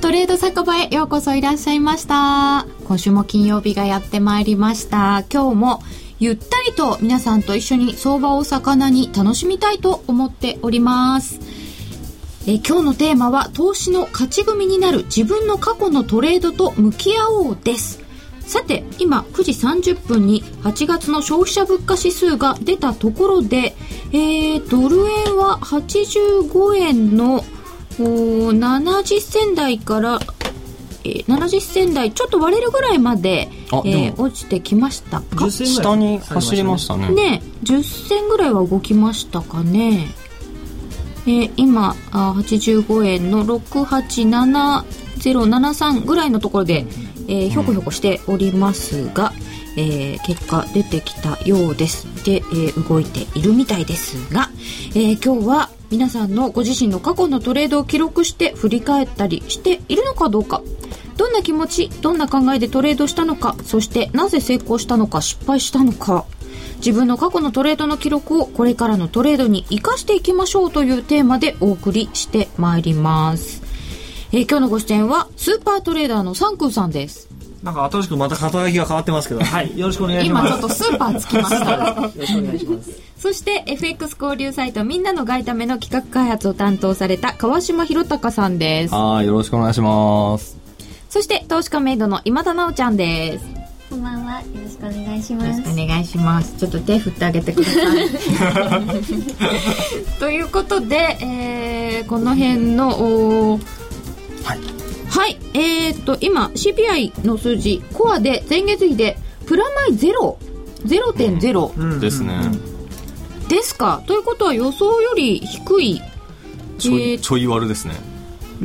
トレード酒場へようこそいらっしゃいました。今週も金曜日がやってまいりました。今日もゆったりと皆さんと一緒に相場を魚に楽しみたいと思っております。え今日のテーマは投資の勝ち組になる自分の過去のトレードと向き合おうです。さて今9時30分に8月の消費者物価指数が出たところで、えー、ドル円は85円の70銭台からえー、70銭台ちょっと割れるぐらいまでえー、落ちてきましたか？下に走りましたねね10銭ぐらいは動きましたかねえー、今あ85円の687073ぐらいのところで、えー、ひょこひょこしておりますが、うん、えー、結果出てきたようですで、えー、動いているみたいですが、えー、今日は皆さんのご自身の過去のトレードを記録して振り返ったりしているのかどうか。どんな気持ちどんな考えでトレードしたのかそしてなぜ成功したのか失敗したのか。自分の過去のトレードの記録をこれからのトレードに生かしていきましょうというテーマでお送りしてまいります、えー、今日のご出演はスーパートレーダーのサンクーさんです。なんか新しくまた肩書きが変わってますけど、はい、よろしくお願いします。今ちょっとスーパーつきました。よろしくお願いします。そして FX 交流サイトみんなの外為の企画開発を担当された川島博隆さんです。はい、よろしくお願いします。そして投資家メイドの今田直ちゃんです。こんばんは。よろしくお願いします。お願いします。ちょっと手振ってあげてください。ということで、えー、この辺の、はい。はい、えー、っと、今、CPI の数字、コアで前月比で、プラマイゼロ、0.0、うん、ですね。ですか？ということは予想より低い。ちょい、ちょい悪ですね。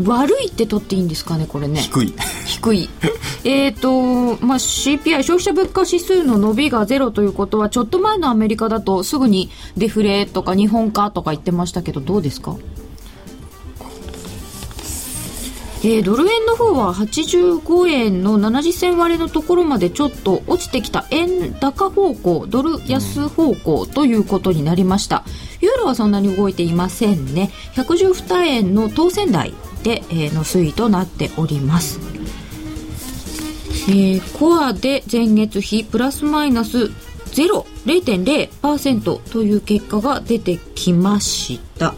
悪いって取っていいんですかね、これね。低い。低い。えっと、まあ、CPI、消費者物価指数の伸びがゼロということは、ちょっと前のアメリカだとすぐにデフレとか日本化とか言ってましたけど、どうですか？えー、ドル円の方は85円の70銭割れのところまでちょっと落ちてきた。円高方向ドル安方向ということになりました、ユーロはそんなに動いていませんね。112円の当選台で、え、の推移となっております。えー、コアで前月比プラスマイナス0 0.0%という結果が出てきました、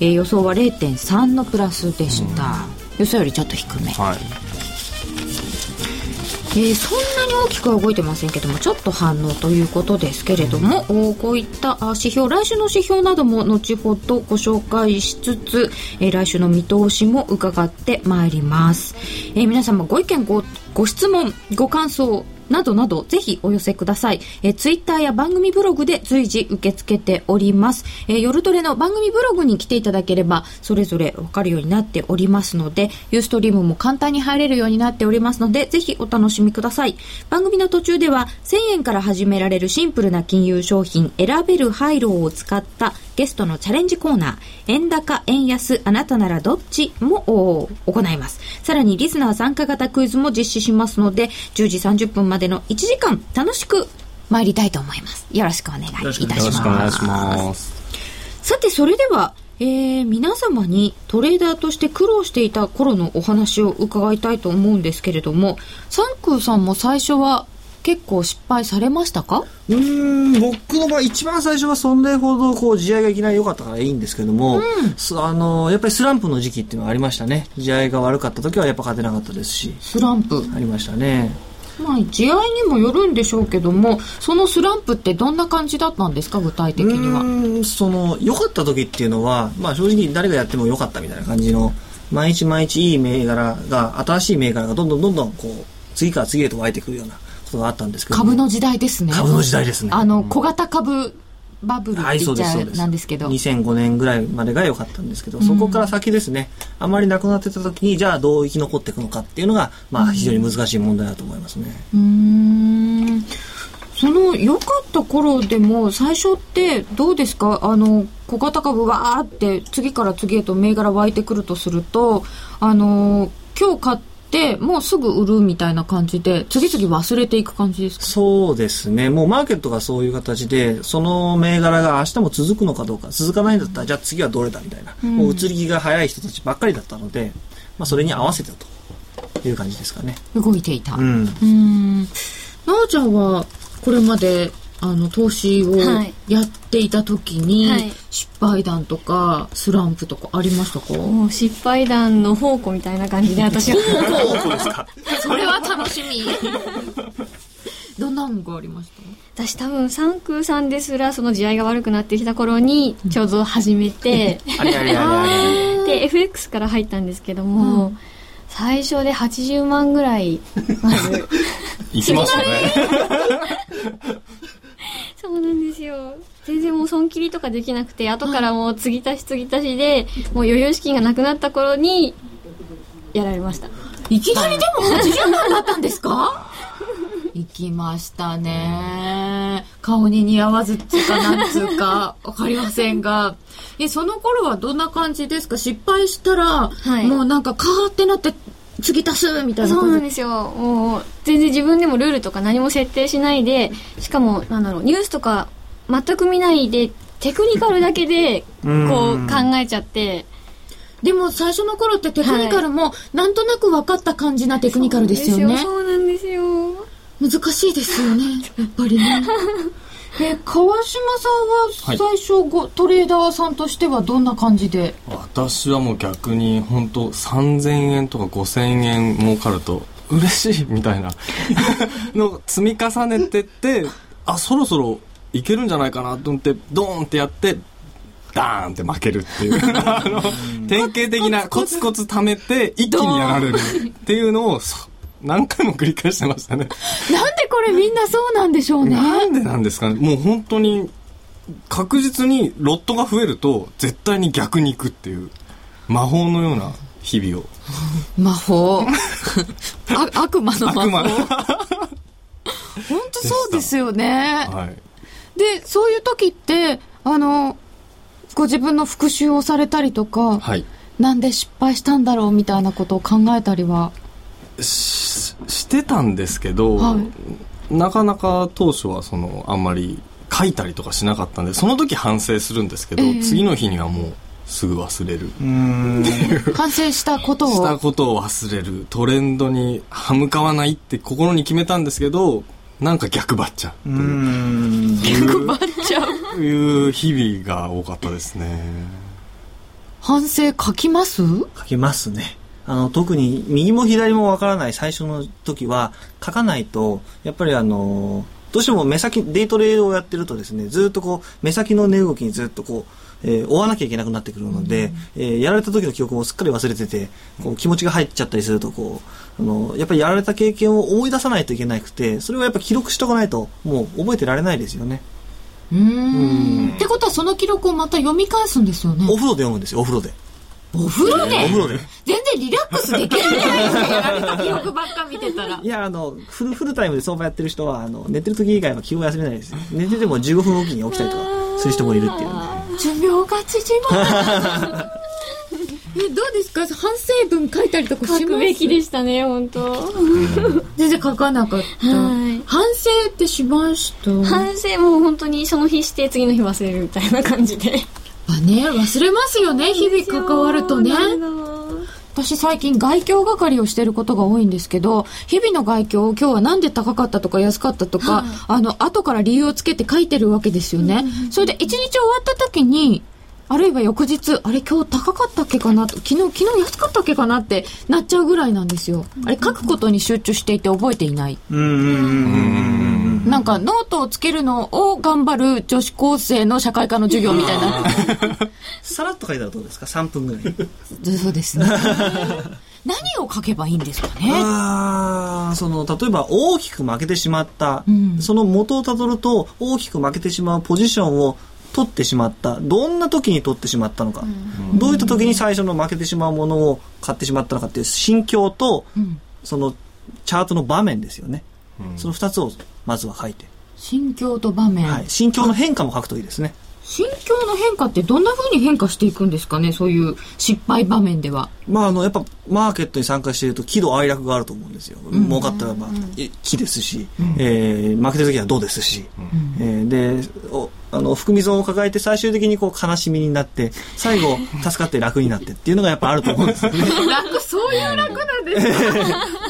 えー、予想は0.3のプラスでした、予想よりちょっと低め、はい。えー、そんなに大きくは動いてませんけどもちょっと反応ということですけれども、うん、こういった指標来週の指標なども後ほどご紹介しつつ、えー、来週の見通しも伺ってまいります、えー、皆様ご意見ごご質問ご感想などなどぜひお寄せください。えー、ツイッターや番組ブログで随時受け付けております。えー、夜トレの番組ブログに来ていただければそれぞれわかるようになっておりますので、ユーストリームも簡単に入れるようになっておりますので、ぜひお楽しみください。番組の途中では1000円から始められるシンプルな金融商品選べるハイローを使ったゲストのチャレンジコーナー、円高、円安、あなたならどっちも行います。さらにリスナー参加型クイズも実施しますので、10時30分までの1時間楽しく参りたいと思います。よろしくお願いいたします。よろしくお願いします。さて、それでは、えー、皆様にトレーダーとして苦労していた頃のお話を伺いたいと思うんですけれども、サンクーさんも最初は結構失敗されましたか？うん僕の場合一番最初はそんなほどこう地合がいきなり良かったからいいんですけども、うん、あのやっぱりスランプの時期っていうのはありましたね地合が悪かった時はやっぱ勝てなかったですしスランプありましたねまあ、地合にもよるんでしょうけどもそのスランプってどんな感じだったんですか？具体的には。その良かった時っていうのは、まあ、正直誰がやっても良かったみたいな感じの毎日毎日いい銘柄が新しい銘柄がどんどんどんどんこう次から次へと湧いてくるようなことがあったんですけど、株の時代ですね。株の時代ですね。あの小型株バブルって言っちゃなんですけど、はい、2005年ぐらいまでが良かったんですけど、そこから先ですね。あまりなくなってた時にじゃあどう生き残っていくのかっていうのが、まあ、非常に難しい問題だと思いますね。うん。その良かった頃でも最初ってどうですか？あの小型株わーって次から次へと銘柄湧いてくるとするとあの今日買っもうすぐ売るみたいな感じで次々忘れていく感じですか？そうですねもうマーケットがそういう形でその銘柄が明日も続くのかどうか続かないんだったらじゃあ次はどれだみたいな、うん、もう移り気が早い人たちばっかりだったのでまあ、それに合わせてという感じですかね。動いていた。うん。うん。なおちゃんは、これまで、あの、投資をはい。やっていた時に、はい。失敗談とか、スランプとかありましたか？もう失敗談の宝庫みたいな感じで私は。それは楽しみ。どんなのがありました？私多分三空さんですらその地合いが悪くなってきた頃にちょうど始めて、あれあれあれあれ。で FX から入ったんですけども、最初で80万ぐらいまず行きましたね。そうなんですよ。全然もう損切りとかできなくて後からもう継ぎ足し継ぎ足しでもう余裕資金がなくなった頃にやられました。いきなりでも80万だったんですか？行きましたね。顔に似合わずっつうかなんつうかわかりませんが。え、その頃はどんな感じですか？失敗したら、い。もうなんかカーってなって次足すみたいなそうなん感じ。ですよもう全然自分でもルールとか何も設定しないでしかもなんだろうニュースとか全く見ないでテクニカルだけでこう考えちゃってでも最初の頃ってテクニカルもなんとなく分かった感じなテクニカルですよね。そうなんですよ難しいですよね。やっぱりね。え、川島さんは最初ご、トレーダーさんとしてはどんな感じで？私はもう逆に本当3000円とか5000円儲かると嬉しいみたいな のを積み重ねてってあそろそろいけるんじゃないかなと思ってドーンってやってダーンって負けるっていう。あの典型的なコツコツ貯めて一気にやられるっていうのをそ何回も繰り返してましたねなんでこれみんなそうなんでしょうね。なんでなんですかねもう本当に確実にロットが増えると絶対に逆に行くっていう魔法のような日々を魔法。あ悪魔の魔法。本当そうですよね。はいで、そういう時って、あの、ご自分の復習をされたりとか、はいなんで失敗したんだろうみたいなことを考えたりは。ししてたんですけど、はなかなか当初はそのあんまり書いたりとかしなかったんでその時反省するんですけど、ええ次の日にはもうすぐ忘れる。反省したことしたを。ことを忘れるトレンドに歯向かわないって心に決めたんですけどなんか逆張っちゃう。逆張っちゃう。という日々が多かったですね反省書きます？書きますね。あの、特に右も左もわからない最初の時は書かないと、やっぱりあの、どうしても目先、デイトレをやってるとですね、ずっとこう、目先の値動きにずっとこう、えー追わなきゃいけなくなってくるので、えーやられた時の記憶もすっかり忘れてて、こう気持ちが入っちゃったりすると、こう、あの、やっぱりやられた経験を思い出さないといけなくて、それをやっぱ記録しとかないと、もう覚えてられないですよね。うーん。ってことはその記録をまた読み返すんですよねお。風呂で読むんですよ、お風呂で。お風呂でお風呂で。全然リラックスできないですか、やられた記録ばっか見てたらい。や、あの、フル、フルタイムで相場やってる人は、あの、寝てる時以外は気を休めないですよ。寝てても15分おきに起きたりとかする人もいるっていうね。寿命が縮まる。え、どうですか？反省文書いたりとかします？書くべきでしたね本当全然書かなかった。はい反省ってしました。反省も本当にその日して次の日忘れるみたいな感じであね、忘れますよね、日々関わるとね。私最近外況係をしてることが多いんですけど、日々の外況を今日はなんで高かったとか安かったとか、あの、後から理由をつけて書いてるわけですよね。それで一日終わった時に、あるいは翌日、あれ今日高かったっけかなと、昨日、昨日安かったっけかなってなっちゃうぐらいなんですよ。あれ書くことに集中していて覚えていない。うんうんうんうん。なんかノートをつけるのを頑張る女子高生の社会科の授業みたいな。さらっと書いたらどうですか ?3 分ぐらい。そうですね。何を書けばいいんですかね？ああ、その、例えば大きく負けてしまった、んその元をたどると大きく負けてしまうポジションを取ってしまった。どんな時に取ってしまったのか。どういった時に最初の負けてしまうものを買ってしまったのかっていう心境と、んそのチャートの場面ですよね。その2つをまずは書いて。心境と場面。はい。心境の変化も書くといいですね。心境の変化ってどんな風に変化していくんですかね？そういう失敗場面では。まあ、あの、やっぱ、マーケットに参加していると、喜怒哀楽があると思うんですよ。儲かったらば、え喜ですし、えー負けた時はどうですし、えーで、おあの含み損を抱えて最終的にこう悲しみになって最後 助かって楽になってっていうのがやっぱあると思うんですよね。楽そういう楽なんですか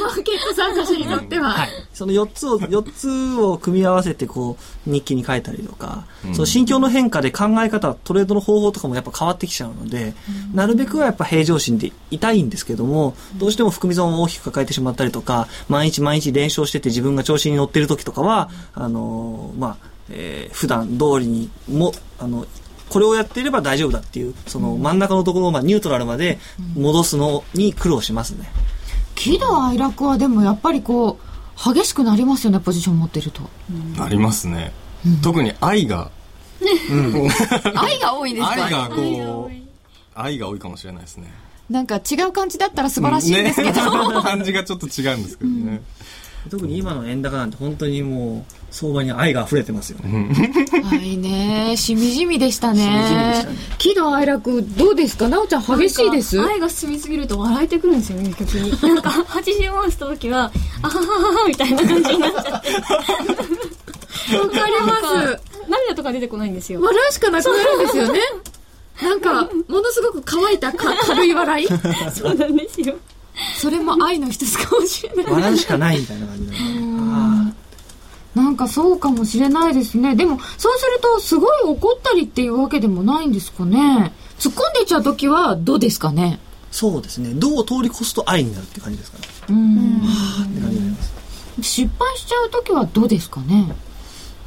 マーケット参加者にとっては、はい、その4つを4つを組み合わせてこう日記に書いたりとか、うん、その心境の変化で考え方トレードの方法とかもやっぱ変わってきちゃうので、うん、なるべくはやっぱ平常心でいたいんですけどもどうしても含み損を大きく抱えてしまったりとか毎日毎日連勝してて自分が調子に乗ってる時とかはあのー、まあえー、普段通りにもあのこれをやっていれば大丈夫だっていうその真ん中のところをまあニュートラルまで戻すのに苦労しますね。喜怒哀楽はでもやっぱりこう激しくなりますよねポジション持ってると。なりますね。うん、特に愛が、うん、愛が多いですか愛がこう愛が多い。かもしれないですね。なんか違う感じだったら素晴らしいんですけど、ね、感じがちょっと違うんですけどね。特に今の円高なんて本当にもう相場に愛が溢れてますよね。はいね、しみじみでしたね。しみじみでしたね。喜怒哀楽どうですか、なおちゃん激しいです。愛が進みすぎると笑えてくるんですよね、逆に。なんか80万した時は、あはははみたいな感じになっちゃって。わかります。涙とか出てこないんですよ。笑うしかなくなるんですよね。なんか、ものすごく乾いたか 軽い笑いそうなんですよ。それも愛の一つかもしれない。笑うしかないみたいな感じ。なんかそうかもしれないですね。でも、そうすると、すごい怒ったりっていうわけでもないんですかね。突っ込んでちゃう時はどうですかね。そうですね。どう通り越すと愛になるって感じですかね。うん。はって感じになります。失敗しちゃう時はどうですかね。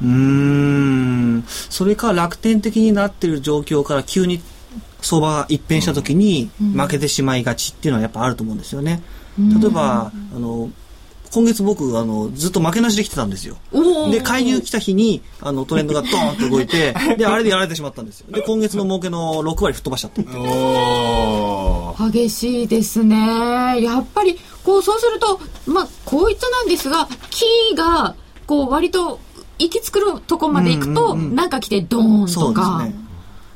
うん。それか楽天的になってる状況から急に相場が一変した時に負けてしまいがちっていうのはやっぱあると思うんですよね。例えば、あの、今月僕、あの、ずっと負けなしで来てたんですよ。で、介入来た日に、あの、トレンドがドーンと動いて、で、あれでやられてしまったんですよ。で、今月の儲けの6割吹っ飛ばしちゃった。激しいですね。やっぱり、こう、そうすると、まあ、こういったなんですが、キーが、こう、割と、行き着くとこまで行くと、うんうんうん、なんか来てドーンとか。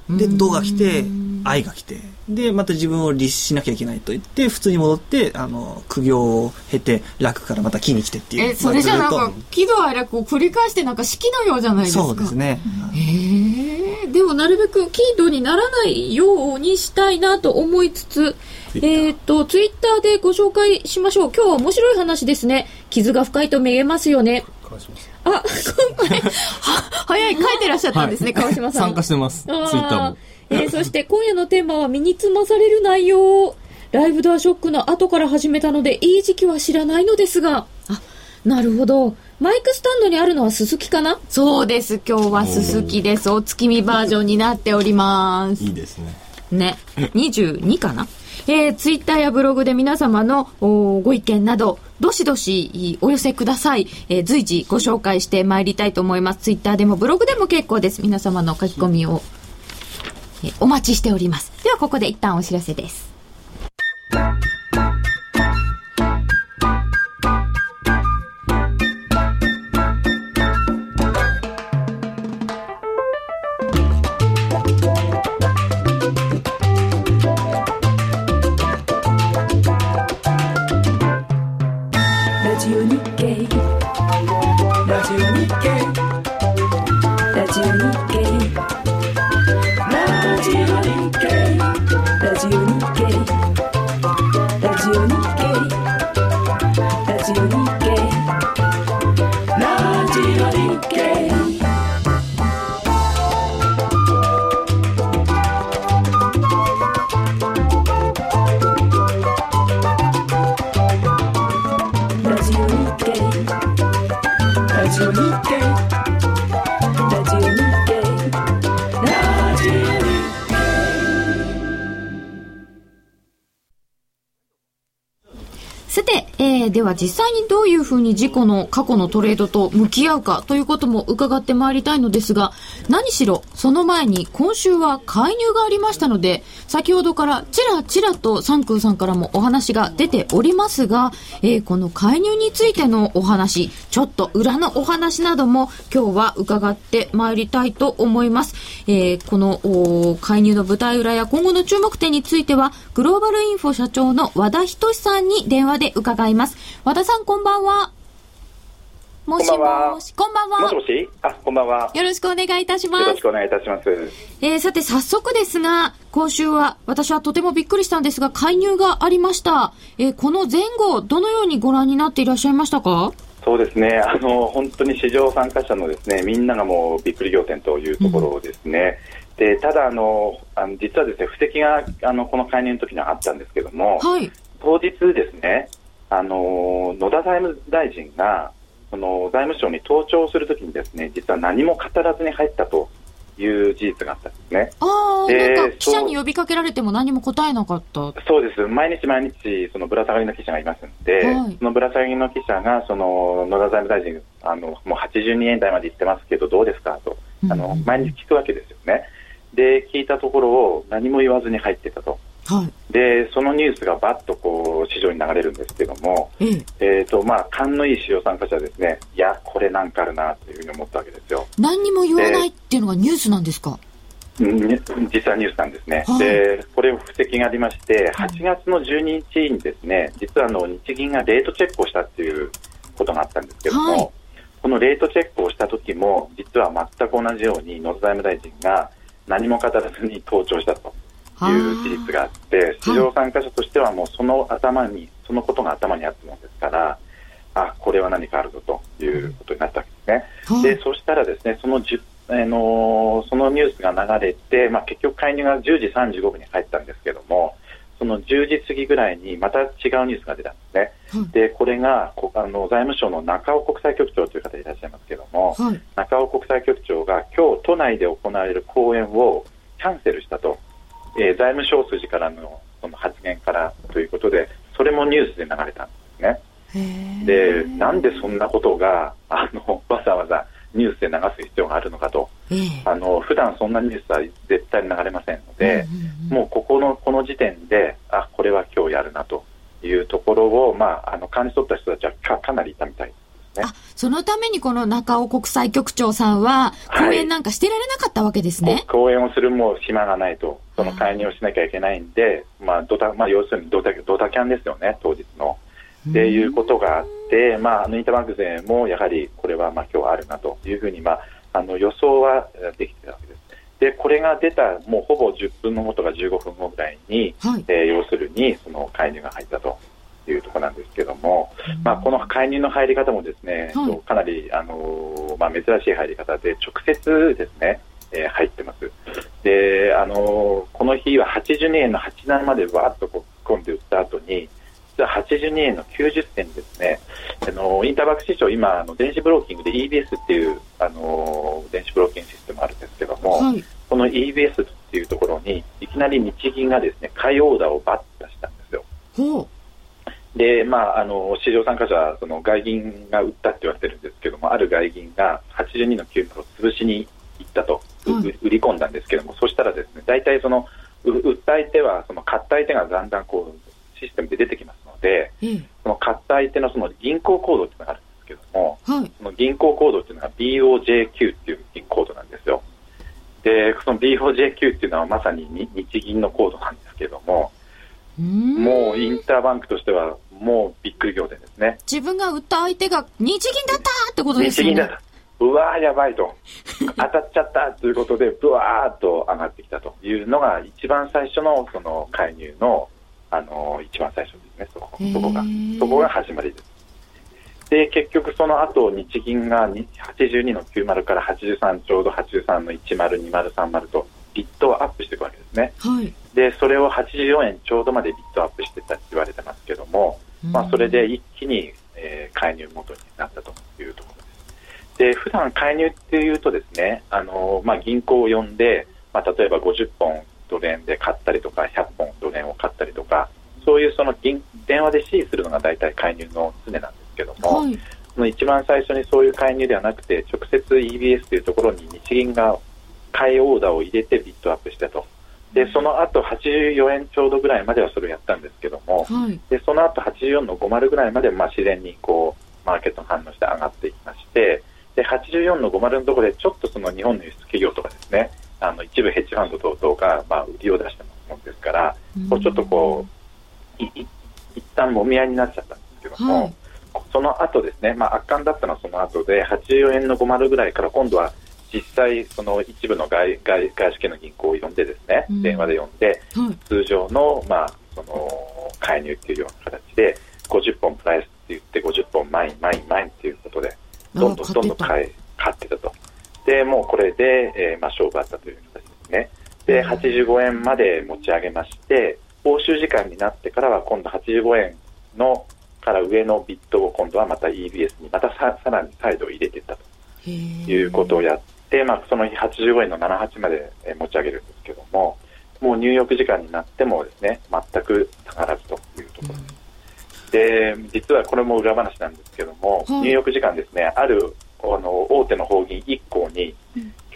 そうですね。で、ドが来て、愛が来て、で、また自分を律しなきゃいけないと言って、普通に戻って、あの、苦行を経て、楽からまた木に来てっていう。え、それじゃなんか、喜怒哀楽を繰り返して、なんか式のようじゃないですか。そうですね。へえでもなるべく喜怒にならないようにしたいなと思いつつ、えっ、と、ツイッターでご紹介しましょう。今日は面白い話ですね。傷が深いとめげますよね。あ、今回、は、早い、書いてらっしゃったんですね、はい、川島さん。参加してます。ツイッターも。えー、そして今夜のテーマは身につまされる内容。ライブドアショックの後から始めたので、いい時期は知らないのですが。あ、なるほど。マイクスタンドにあるのはすすきかな？そうです。今日はすすきです。お月見バージョンになっております。いいですね。ね。22かな？えー、ツイッターやブログで皆様のご意見など、どしどしお寄せください。えー、随時ご紹介してまいりたいと思います。ツイッターでもブログでも結構です。皆様の書き込みを、えー、お待ちしております。ではここで一旦お知らせです。実際にどういうふうに事故の過去のトレードと向き合うかということも伺ってまいりたいのですが、何しろその前に今週は介入がありましたので、先ほどからちらちらとサンクーさんからもお話が出ておりますが、えー、この介入についてのお話、ちょっと裏のお話なども今日は伺ってまいりたいと思います。えー、この介入の舞台裏や今後の注目点については、グローバルインフォ社長の和田仁さんに電話で伺います。和田さんこんばんは。もしもし、こんばんは。もしもし？あ、こんばんは。よろしくお願いいたします。よろしくお願いいたします。えー、さて早速ですが、今週は私はとてもびっくりしたんですが、介入がありました。えー、この前後、どのようにご覧になっていらっしゃいましたか？そうですね、あの本当に市場参加者のですねみんながもうびっくり仰天というところですね、うん、でただあの、あの実はですね布石があのこの介入の時にはあったんですけども、はい、当日ですねあの野田財務大臣がその財務省に登庁するときにですね実は何も語らずに入ったという事実があったんですね。ああ、なんか記者に呼びかけられても何も答えなかった。そうです。毎日毎日、そのぶら下がりの記者がいますんで、はい、そのぶら下がりの記者が、その野田財務大臣、あの、もう82円台まで行ってますけど、どうですか？と、あの、毎日聞くわけですよね。で、聞いたところを何も言わずに入ってたと。はい、で、そのニュースがばっとこう、市場に流れるんですけども、ええ。えー、と、まあ、勘のいい市場参加者はですね、いや、これなんかあるな、というふうに思ったわけですよ。何にも言わないっていうのがニュースなんですか？実はニュースなんですね、はい、でこれ、布石がありまして、8月の12日にですね実はあの日銀がレートチェックをしたっていうことがあったんですけども、はい、このレートチェックをした時も、実は全く同じように野田財務大臣が何も語らずに登庁したという事実があって、市場参加者としてはもうその頭に、そのことが頭にあったものですから、あこれは何かあるぞということになったわけですね。はい、でそしたらですねその10あのそのニュースが流れて、まあ、結局介入が10時35分に入ったんですけども、その10時過ぎぐらいにまた違うニュースが出たんですね。はい、で、これがあの財務省の中尾国際局長という方いらっしゃいますけども、はい、中尾国際局長が今日都内で行われる講演をキャンセルしたと、えー、財務省筋からのその発言からということで、それもニュースで流れたんですね。で、なんでそんなことが、あの、わざわざニュースで流す必要があるのかと、えー、あの普段そんなニュースは絶対に流れませんので、うんうんうん、もうここのこの時点で、あこれは今日やるなというところを、まあ、あの感じ取った人たちはかかなりいたみたいね。あそのためにこの中尾国際局長さんは、講演なんかしてられなかったわけですね。はい、講演をするもう暇がないと、その介入をしなきゃいけないんで、まあドタまあ、要するにドタドタキャンですよね、当日の。っていうことがあって、まあ、あのインターバンク勢もやはりこれはまあ今日あるなというふうに、まあ、あの予想はできてたわけです。で、これが出たもうほぼ10分の後とか15分後ぐらいに、はい、えー、要するにその介入が入ったというところなんですけども、まあ、この介入の入り方もですね、はい、かなり、あのまあ、珍しい入り方で直接ですね、えー、入ってます。で、あのこの日は82円の87までわーっとこう込んで売った後に、実は82円の90銭ですね、あのインターバック市場、今あの、電子ブローキングで EBS っていうあの電子ブローキングシステムあるんですけども、はい、この EBS っていうところに、いきなり日銀がですね買いオーダーをバッと出したんですよ。で、まあ、あの市場参加者はその外銀が売ったって言われてるんですけども、ある外銀が82の9を潰しに行ったと、はい、売り込んだんですけども、そしたらですね大体その売った相手はその買った相手がだんだんこうシステムで出てきますので、ええ、その買った相手のその銀行コードっていうのがあるんですけども、はい、その銀行コードっていうのが BOJQ っていう銀コードなんですよ。で、その BOJQ っていうのはまさに日銀のコードなんですけども、もうインターバンクとしてはもうびっくり仰天ですね。自分が売った相手が日銀だったってことですよね。日銀だった。うわーやばいと。当たっちゃったということで、ぶわーっと上がってきたというのが一番最初のその介入のあの一番最初ですね、そこそこが、そこが始まりです。で、結局その後、日銀が82の90から83、ちょうど83の10、20、30とビットをアップしていくわけですね。はい。で、それを84円ちょうどまでビットアップしてたって言われてますけども、まあ、それで一気に、えー、介入元になったというところです。で、普段介入っていうとですね、あのまあ、銀行を呼んで、まあ、例えば50本ドル円で買ったりとか、100本ドル円を買ったりとか、そういうその電話で指示するのが大体介入の常なんですけども、はい、その一番最初にそういう介入ではなくて、直接 EBS というところに日銀が買いオーダーを入れてビットアップしたと。で、その後84円ちょうどぐらいまではそれをやったんですけども、はい、でその後84の50ぐらいまでまあ自然にこうマーケットの反応して上がっていきまして、で84の50のところでちょっとその日本の輸出企業とかですね、あの一部ヘッジファンド等々がまあ売りを出してますもんですから、こうちょっとこう、いい一旦もみ合いになっちゃったんですけども、はい、その後後ですね、まあ、圧巻だったのはその後で、84円の50ぐらいから今度は実際、その一部の外外外資系の銀行を呼んでですね、うん、電話で呼んで、はい、通常の,、まあその介入っていうような形で、50本プライスって言って、50本マイン、マイン、マインっていうことで、どんどんどんどん買い買ってたと。で、もうこれで、えーまあ、勝負あったという形ですね。で、85円まで持ち上げまして、報酬時間になってからは今度85円のから上のビットを今度はまた EBS にまたささらに再度入れていったということをやって、まあ、その日85円の78まで持ち上げるんですけども、もう入浴時間になってもですね、全く下がらずというところで、実はこれも裏話なんですけども、入浴時間ですね、あるあの大手の法銀1行に、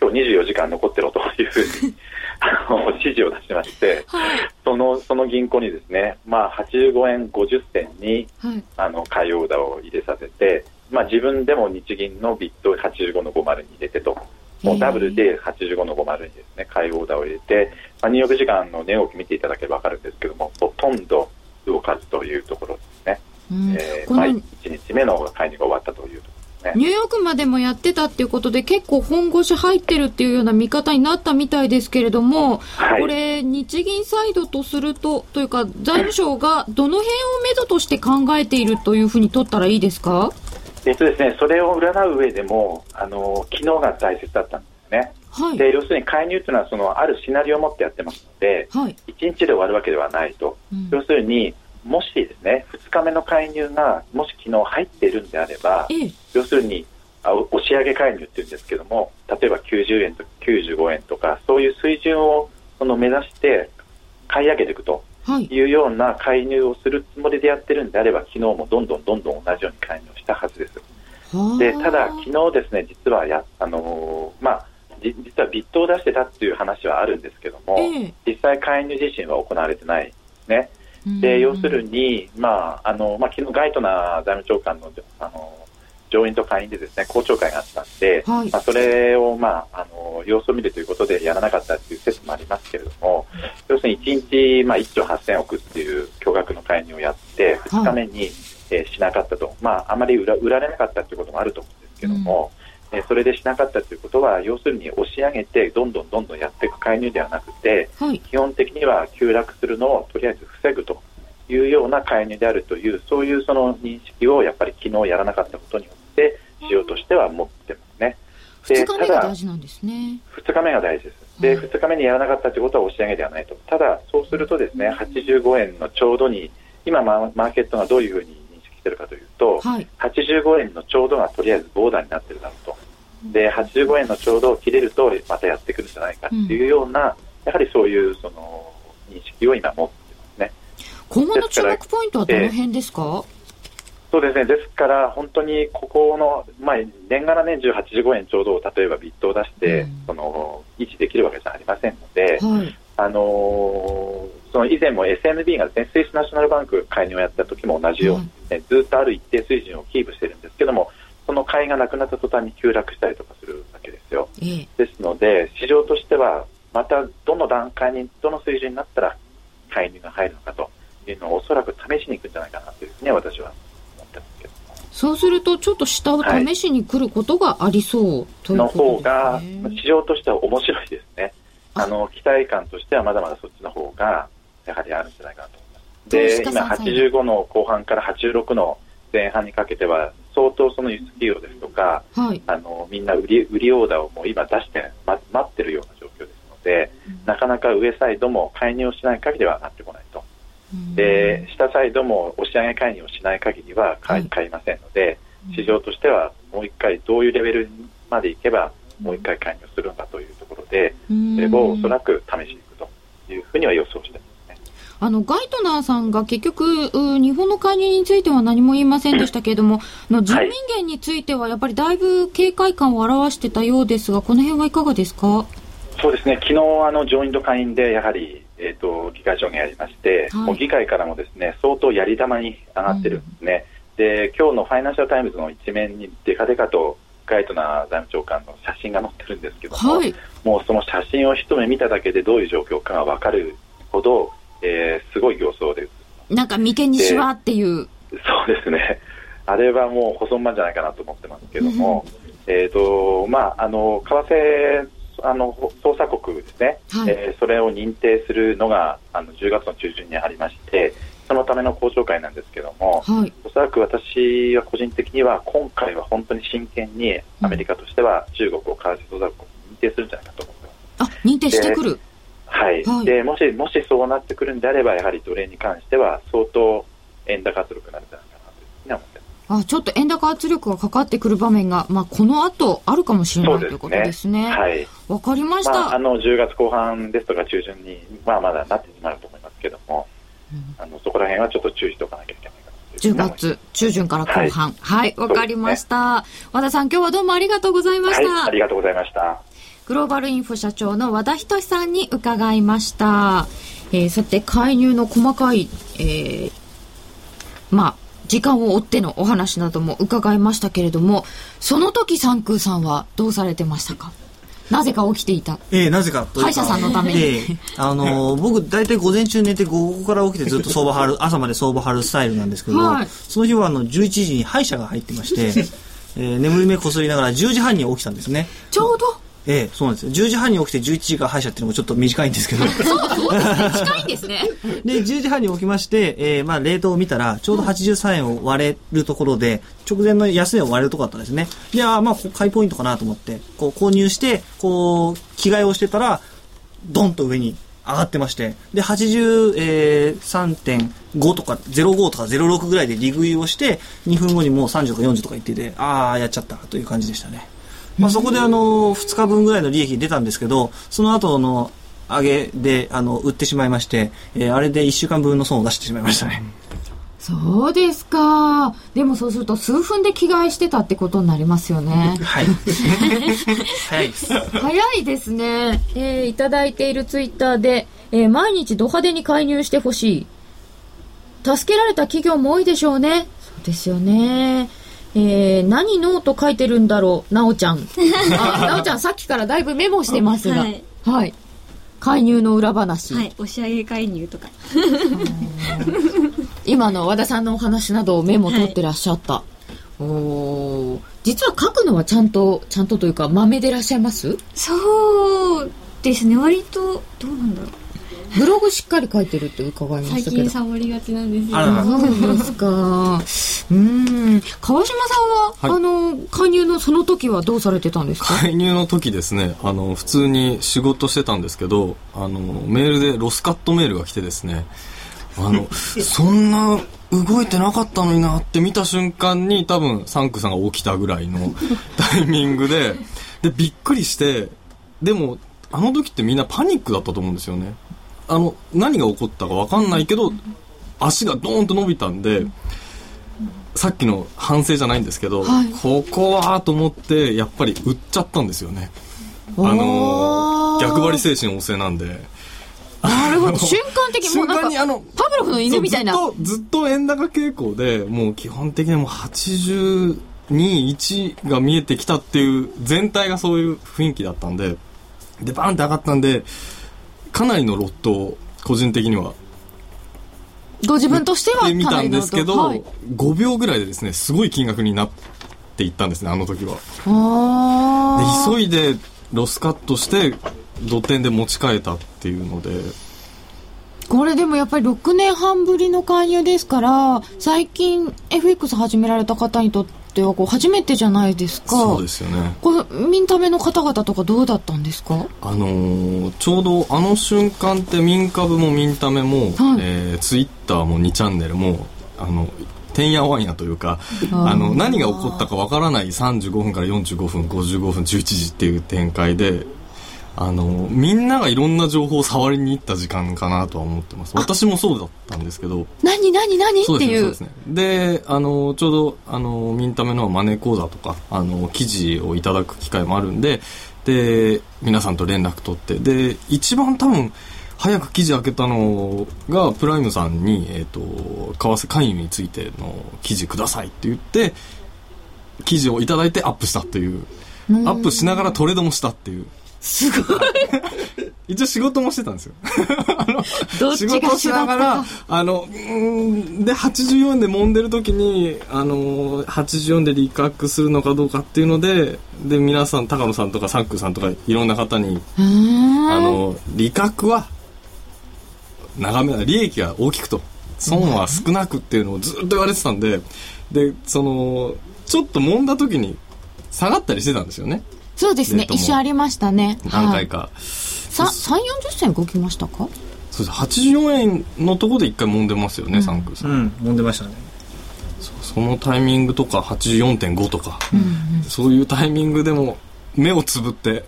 今日24時間残ってろというふうに あの指示を出しまして、はい、そのその銀行にですね、まあ、85円50銭に、はい、あの買いオーダーを入れさせて、まあ、自分でも日銀のビット85の50に入れてと。もうダブルで85の50にですね、買いオーダーを入れて、まあ、入浴時間の値動き見ていただければ分かるんですけども、ほとんど動かずというところですね。うん、えー、まあ、1日目の介入が終わったというとね。ニューヨークまでもやってたっていうことで、結構本腰入ってるっていうような見方になったみたいですけれども、はい、これ、日銀サイドとすると、というか、財務省がどの辺をめどとして考えているというふうに取ったらいいですか？えっとですね、それを占う上でも、あの、機能が大切だったんですね。はい、で要するに介入というのはそのあるシナリオを持ってやってますので、はい、1日で終わるわけではないと、うん、要するにもしですね2日目の介入がもし昨日入っているんであれば、ええ、要するにあ押し上げ介入っていうんですけども例えば90円と95円とかそういう水準をその目指して買い上げていくというような介入をするつもりでやってるんであれば昨日もどんどんどんどん同じように介入をしたはずです。でただ、昨日ですね実はや、あのー、まあ、実はビットを出してたっていう話はあるんですけども、えー、実際介入自身は行われてないですね。で要するに、まああのまあ、昨日ガイトナー財務長官のあの上院と下院でですね公聴会があったんで、はい、まあ、それを、まあ、あの様子を見るということでやらなかったという説もありますけれども要するに1日、まあ、1兆8000億っていう巨額の介入をやって2日目に、はい、えー、しなかったと、まあ、あまり売ら売られなかったということもあると思うんですけども、うん、えー、それでしなかったということは要するに押し上げてどんどんどんどんやっていく介入ではなくて、はい、基本的には急落するのをとりあえず防ぐというような介入であるというそういうその認識をやっぱり昨日やらなかったことによって市場としては持ってますね。2日目が大事なんですね。2日目が大事です。で、2日目にやらなかったということは押し上げではないと。ただ、そうするとですね、85円のちょうどに、今マーケットがどういうふうに認識しているかというと、はい、85円のちょうどがとりあえずボーダーになっているだろうと。で、85円のちょうどを切れると、またやってくるんじゃないかっていうような、うん、やはりそういうその認識を今持って今後の注目ポイントはどの辺ですか、そうですね、ですから本当にここの、まあ、年がら年中85円ちょうど例えばビットを出して、うん、その維持できるわけじゃありませんので、はい、あのー、その以前も SNB が、ね、スイスナショナルバンク介入をやった時も同じように、ね、ずっとある一定水準をキープしているんですけども、その買いがなくなった途端に急落したりとかするわけですよ。ですので、市場としては、またどの段階に、どの水準になったら介入が入るのかと。いうのをおそらく試しに行くんじゃないかなというふうに私は思ってますけどそうすると、ちょっと下を試しに来ることがありそう、はい、ということね。の方が、市場としては面白いですね。あの、期待感としてはまだまだそっちの方が、やはりあるんじゃないかなと思います。で、今85の後半から86の前半にかけては、相当その輸出企業ですとか、はい、あのみんな売り売りオーダーをもう今出して、ま、待ってるような状況ですので、うん、なかなか上サイドも介入をしない限りはなってこないと。で下サイドも押し上げ介入をしない限りは買い,、買いませんので、市場としてはもう一回どういうレベルまでいけばもう一回介入するんだというところで、それをおそらく試しにいくというふうには予想しています。あのガイトナーさんが結局、日本の介入については何も言いませんでしたけれども、の人民元についてはやっぱりだいぶ警戒感を表してたようですが、この辺はいかがですか？そうですね、昨日あの上院と下院でやはりえーと、議会証言やりまして、はい、もう議会からもですね相当やり玉に上がってるんですね、うん、で今日のファイナンシャル・タイムズの一面にデカデカとガイトナー財務長官の写真が載ってるんですけども、はい、もうその写真を一目見ただけでどういう状況かが分かるほど、えー、すごい形相です。なんか眉間にしわっていう。そうですね。あれはもう細間じゃないかなと思ってますけども、うん、えっ、と、まあ、あの、為替、あの、捜査国ですね、はい、えー、それを認定するのが、あの、10月の中旬にありまして、そのための交渉会なんですけども、はい、おそらく私は個人的には、今回は本当に真剣にアメリカとしては中国を為替捜査国に認定するんじゃないかと思ってます。あ、認定してくる？はい、はい、でもしもしそうなってくるんであれば、やはり奴隷に関しては相当円高圧力になるんじゃないかあちょっと円高圧力がかかってくる場面が、まあ、この後あるかもしれない、ということですね。はい。わかりました。まあ、あの、10月後半ですとか中旬に、まあ、まだなってしまうと思いますけども、うん、あのそこら辺はちょっと注意しておかなきゃいけないかな。10月中旬から後半。はい、わ、はい、かりました、ね、和田さん、今日はどうもありがとうございました。はい、ありがとうございました。グローバルインフォ社長の和田仁さんに伺いました。えー、さて、介入の細かい、えー、まあ、時間を追ってのお話なども伺いましたけれども、その時三空さんはどうされてましたか？なぜか起きていた。ええー、なぜか歯医者さんのために。えー、あのー、僕、大体午前中寝て、午後から起きてずっと相場張る、朝まで相場張るスタイルなんですけど、はい、その日はあの、11時に歯医者が入ってまして、えー、眠り目こすりながら10時半に起きたんですね。ちょうどええ、そうなんですよ。10時半に起きて11時から歯医者っていうのもちょっと短いんですけど。そうそうですね。近いんですね。で、10時半に起きまして、えー、まあ、冷凍を見たら、ちょうど83円を割れるところで、直前の安値を割れるところだったんですね。で、あまあ、買いポイントかなと思って、こう、購入して、こう、着替えをしてたら、ドンと上に上がってまして、で、83.5とか05とか06ぐらいで利食いをして、2分後にもう30とか40とか言ってて、ああ、やっちゃったという感じでしたね。まあ、そこであの2日分ぐらいの利益出たんですけどその後の上げであの売ってしまいまして、えー、あれで1週間分の損を出してしまいましたね。そうですか。でもそうすると数分で着替えしてたってことになりますよね。はい。早いです。早いですね。えー、いただいているツイッターで、えー、毎日ド派手に介入してほしい。助けられた企業も多いでしょうね。そうですよね。えー、何のと書いてるんだろう、なおちゃん。あ、なおちゃんさっきからだいぶメモしてますが。はい、はい。介入の裏話。はい、押し上げ介入とか。今の和田さんのお話などをメモ取ってらっしゃった。はい、お実は書くのはちゃんと、ちゃんとというか、豆でいらっしゃいます？そうですね、割と、どうなんだろう。ブログしっかり書いてるって伺いましたけど最近サボりがちなんですよそうですかうん。川島さんは、はい、あの加入のその時はどうされてたんですか？介入の時ですね。あの普通に仕事してたんですけどあのメールでロスカットメールが来てですね。あの そんな動いてなかったのになって見た瞬間に多分サンクさんが起きたぐらいの タイミングででびっくりしてでもあの時ってみんなパニックだったと思うんですよね。あの何が起こったか分かんないけど足がドーンと伸びたんでさっきの反省じゃないんですけど、はい、ここはと思ってやっぱり売っちゃったんですよね。あの逆張り精神旺盛なんで。なるほど。瞬間的にもうなんかあのパブロフの犬みたいな。ずっとずっと円高傾向でもう基本的にもう82、1が見えてきたっていう全体がそういう雰囲気だったんででバーンって上がったんでかなりのロットを個人的にはご自分としては見たんですけど、はい、5秒ぐらいでですねすごい金額になっていったんですねあの時は。で急いでロスカットして土点で持ち替えたっていうので。これでもやっぱり6年半ぶりの介入ですから最近 FX 始められた方にとってってはこう初めてじゃないですか。そうですよねこのミンタメの方々とかどうだったんですか？あのー、ちょうどあの瞬間って民株もミンタメも、はい、えー、ツイッターも2チャンネルもあのてんやわんやというかあの何が起こったかわからない35分から45分55分11時っていう展開であのみんながいろんな情報を触りに行った時間かなとは思ってます。私もそうだったんですけど。何何何？っていう。そうですね。であのちょうどあのミンタメのマネー講座とかあの記事をいただく機会もあるんでで皆さんと連絡取ってで一番多分早く記事開けたのがプライムさんに、えーと、為替介入についての記事くださいって言って記事をいただいてアップしたっていう。アップしながらトレードもしたっていうすごい。一応仕事もしてたんですよ。仕事しながら、あの、うんで、84円で揉んでる時に、あの、84で利確するのかどうかっていうので、で、皆さん、高野さんとかサンクさんとか、いろんな方に、あの、利確は、長めな、利益が大きくと、損は少なくっていうのをずっと言われてたんで、で、その、ちょっと揉んだ時に、下がったりしてたんですよね。そうですね。一緒ありましたね。何回か。はい、さ3 4 0銭動きましたか？そうです。84円のところで一回揉んでますよね、サンクさん、うん揉んでましたね。そのタイミングとか84.5とか、そういうタイミングでも目をつぶって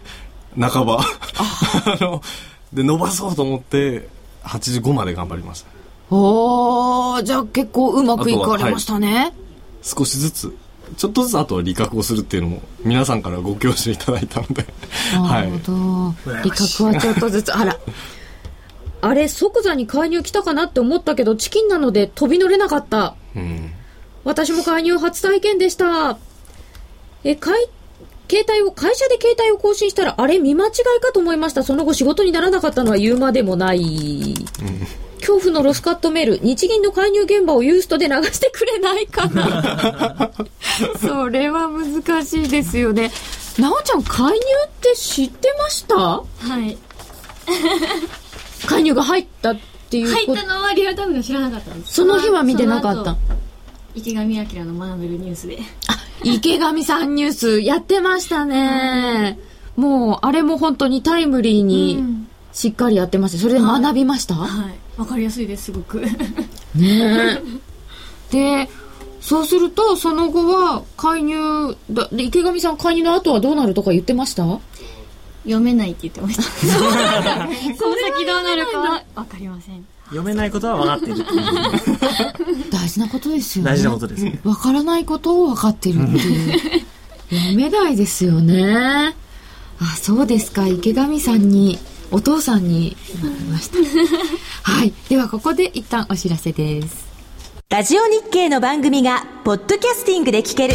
半ば。あ。ので伸ばそうと思って85まで頑張りました。おーじゃあ結構うまくいかれましたね、少しずつちょっとずつあとは利確をするっていうのも皆さんからご教授いただいたのではないるほど利確はちょっとずつあらあれ即座に介入来たかなって思ったけどチキンなので飛び乗れなかったうん私も介入初体験でした。え、かい、携帯を、会社で携帯を更新したら、あれ見間違いかと思いました。その後仕事にならなかったのは言うまでもない。恐怖のロスカットメール、日銀の介入現場をユーストで流してくれないかな。それは難しいですよね。なおちゃん、介入って知ってました？はい。介入が入ったっていう入ったのはリアルタイムでは知らなかったんです。その日は見てなかった。池上彰の学べるニュースで。池上さんニュースやってましたね。もう、あれも本当にタイムリーうにん。しっかりやってました。それで学びました、はいわかりやすいですすごくねえ。で、そうすると、その後は介入、だで池上さん介入の後はどうなるとか言ってました？読めないって言ってました その先どうなるかはわかりません読めないことは分かっている 大事なことですよね。大事なことですねわからないことを分かってるっていう。読めないですよね。あ、そうですか。池上さんに、お父さんになりました。はい。では、ここで一旦お知らせです。ラジオ日経の番組がポッドキャスティングで聞ける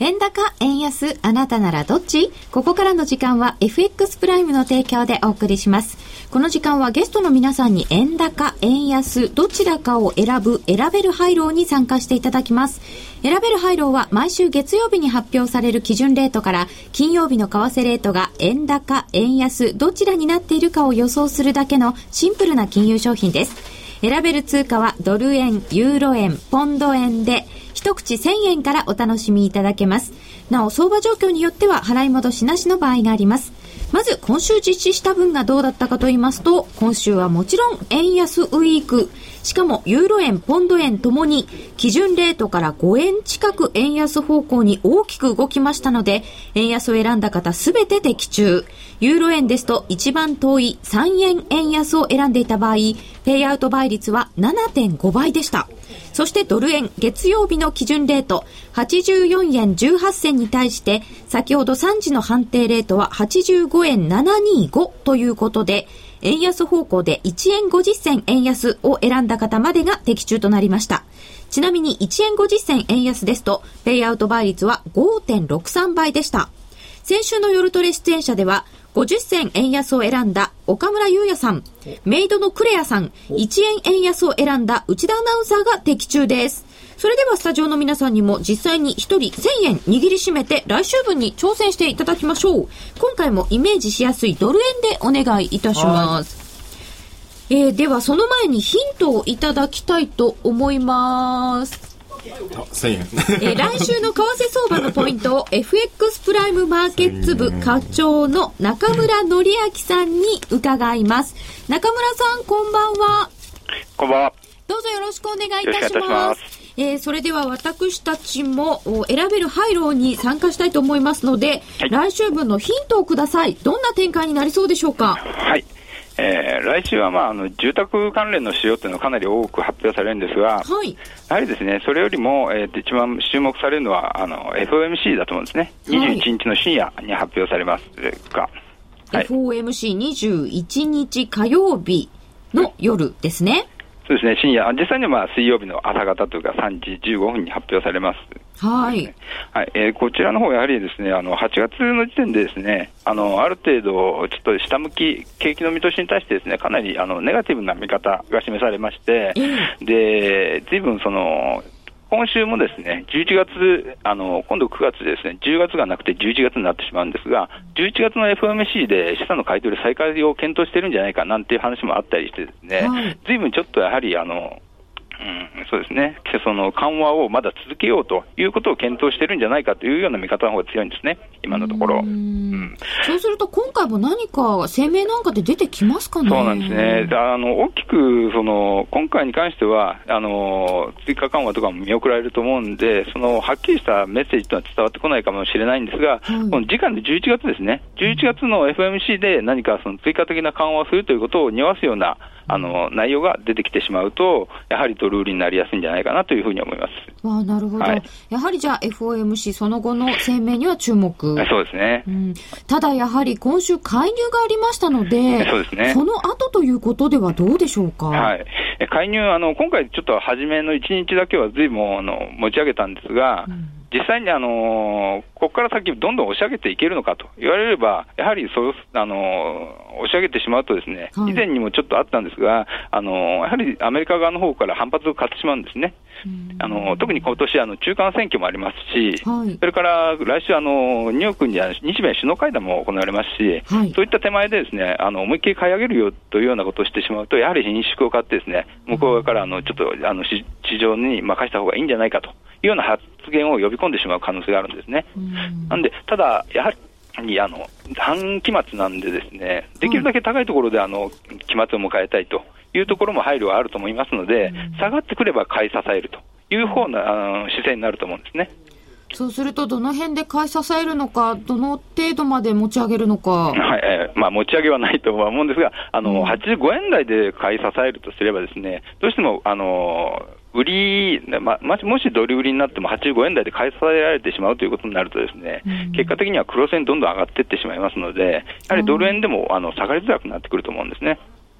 円高、円安、あなたならどっち？ここからの時間は FX プライムの提供でお送りします。この時間はゲストの皆さんに円高、円安、どちらかを選ぶ、選べる配慮に参加していただきます。選べる配慮は毎週月曜日に発表される基準レートから金曜日の為替レートが円高、円安、どちらになっているかを予想するだけのシンプルな金融商品です。選べる通貨はドル円、ユーロ円、ポンド円で、一口1000円からお楽しみいただけます。なお、相場状況によっては払い戻しなしの場合があります。まず、今週実施した分がどうだったかと言いますと、今週はもちろん円安ウィーク。しかも、ユーロ円、ポンド円ともに、基準レートから5円近く円安方向に大きく動きましたので、円安を選んだ方すべて的中。ユーロ円ですと、一番遠い3円円安を選んでいた場合、ペイアウト倍率は7.5倍でした。そしてドル円、月曜日の基準レート、84円18銭に対して、先ほど3時の判定レートは85円725ということで、円安方向で1円50銭円安を選んだ方までが的中となりました。ちなみに1円50銭円安ですと、ペイアウト倍率は5.63倍でした。先週の夜トレ出演者では、50銭円安を選んだ岡村優也さん、メイドのクレアさん、1円円安を選んだ内田アナウンサーが的中です。それではスタジオの皆さんにも実際に1人1000円握りしめて来週分に挑戦していただきましょう。今回もイメージしやすいドル円でお願いいたします。えー、ではその前にヒントをいただきたいと思います。1000円。えー、来週の為替相場のポイントを FX プライムマーケッツ部課長の中村則明さんに伺います。中村さん、こんばんは。こんばんは。どうぞよろしくお願いいたします。えー、それでは私たちも選べる廃炉に参加したいと思いますので、はい、来週分のヒントをください。どんな展開になりそうでしょうか？はい。えー、来週は、まあ、あの住宅関連の使用というのはかなり多く発表されるんですが、はい、やはりですねそれよりも、えー、一番注目されるのはあの FOMC だと思うんですね、21日の深夜に発表されますが、はい、FOMC21 日火曜日の夜ですね。そうですね、深夜、実際にはまあ水曜日の朝方というか、3時15分に発表されます。はい。はい。えー、こちらの方やはりですね、あの、8月の時点でですね、あの、ある程度、ちょっと下向き、景気の見通しに対してですね、かなり、あの、ネガティブな見方が示されまして、で、随分その、今週もですね、11月、あの、今度9月ですね、10月がなくて11月になってしまうんですが、11月の FOMC で資産の買い取り再開を検討してるんじゃないかなんていう話もあったりしてですね、はい、ずいぶんちょっとやはり、あの、うん、そうですね、その緩和をまだ続けようということを検討してるんじゃないかというような見方の方が強いんですね、今のところ。うん、そうすると、今回も何か声明なんかで出てきますかね？そうなんですね、あの大きくその今回に関してはあの、追加緩和とかも見送られると思うんで、そのはっきりしたメッセージというのは伝わってこないかもしれないんですが、はい、この次回の11月ですね、11月の FMC で何かその追加的な緩和をするということを匂わすようなあの内容が出てきてしまうと、やはりドル売りになりやすいんじゃないかなというふうに思います。あなるほど、はい、やはりじゃあ、FOMC、その後の声明には注目。そうですね、うん、ただやはり今週、介入がありましたので、そうですね、その後ということではどうでしょうか？はい、介入あの、今回、ちょっと初めの1日だけはずいぶんあの持ち上げたんですが、うん実際に、あのここから先、どんどん押し上げていけるのかと。言われれば、やはりそう、あの押し上げてしまうとですね、以前にもちょっとあったんですが、あのやはりアメリカ側の方から反発を買ってしまうんですね。あの特に今年あの中間選挙もありますし、はい、それから来週あの、ニューヨークに日米首脳会談も行われますし、はい、そういった手前でですねあの思いっきり買い上げるよというようなことをしてしまうと、やはり品縮を買って、ですね向こう側からあのちょっとあの市場に任せた方がいいんじゃないかというような発言を呼び込んでしまう可能性があるんですね。なんで、ただ、やはりあの短期末なんで、ですねできるだけ高いところであの期末を迎えたいというところも配慮はあると思いますので、下がってくれば買い支えるという方なあの姿勢になると思うんですね。そうすると、どの辺で買い支えるのか、どの程度まで持ち上げるのか。はい、えー、まあ、持ち上げはないとは思うんですが、あの、うん、85円台で買い支えるとすればですね、どうしても、あの、売り、ま、もしドル売りになっても85円台で買い支えられてしまうということになるとですね、うん、結果的には黒線どんどん上がっていってしまいますので、やはりドル円でも、あの、下がりづらくなってくると思うんですね。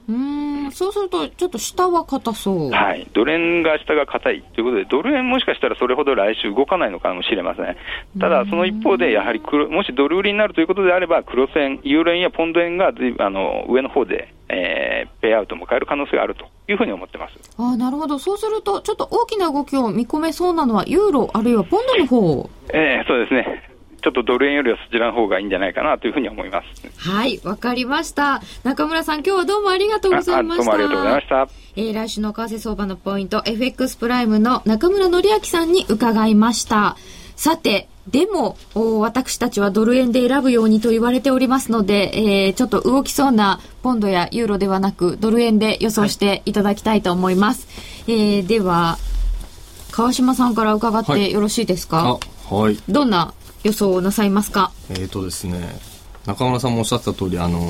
うんそうすると、ちょっと下は硬そう。はい。ドル円が下が硬いということで、ドル円もしかしたらそれほど来週動かないのかもしれません。ただ、その一方で、やはり黒、もしドル売りになるということであれば、黒線、ユーロ円やポンド円があの上の方で、えー、ペイアウトも変える可能性があるというふうに思ってます。あなるほど。そうすると、ちょっと大きな動きを見込めそうなのは、ユーロ、あるいはポンドの方ええー、そうですね。ちょっとドル円よりはそちらの方がいいんじゃないかなというふうに思います。はい、わかりました。中村さん、今日はどうもありがとうございました。どうもありがとうございました。えー、来週の為替相場のポイント、FX プライムの中村則明さんに伺いました。さて、でも、私たちはドル円で選ぶようにと言われておりますので、えー、ちょっと動きそうなポンドやユーロではなく、ドル円で予想していただきたいと思います。はい、えー、では、川島さんから伺ってよろしいですか、はい、はい。どんな予想をなさいますか？えっ、ー、とですね中村さんもおっしゃった通りあの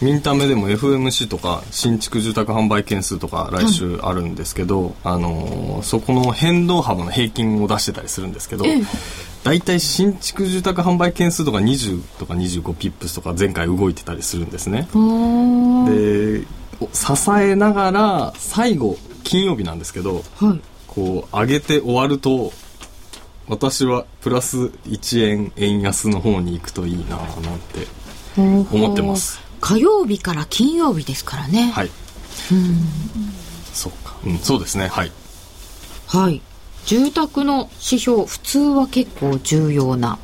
ミンタメでも FMC とか新築住宅販売件数とか来週あるんですけど、はい、あのそこの変動幅の平均を出してたりするんですけど、大体新築住宅販売件数とか20とか25ピップスとか前回動いてたりするんですね。で支えながら最後金曜日なんですけど、はい、こう上げて終わると私はプラス1円円安の方に行くといいななんて思ってます。火曜日から金曜日ですからね。はい。うん。そうか、うん、そうですね。はい。はい。住宅の指標、普通は結構重要な。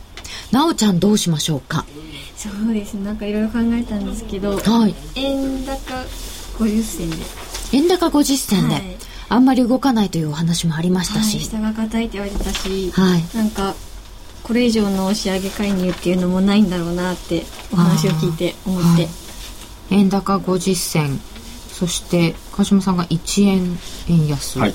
なおちゃんどうしましょうか？そうですね。なんかいろいろ考えたんですけど、はい。円高50銭で。円高50銭で、はいあんまり動かないというお話もありましたはい、し。下が硬いって言われてたし、はいなんかこれ以上の押し上げ介入っていうのもないんだろうなってお話を聞いて思って、はい円高50銭。そして、川島さんが1円円安。はい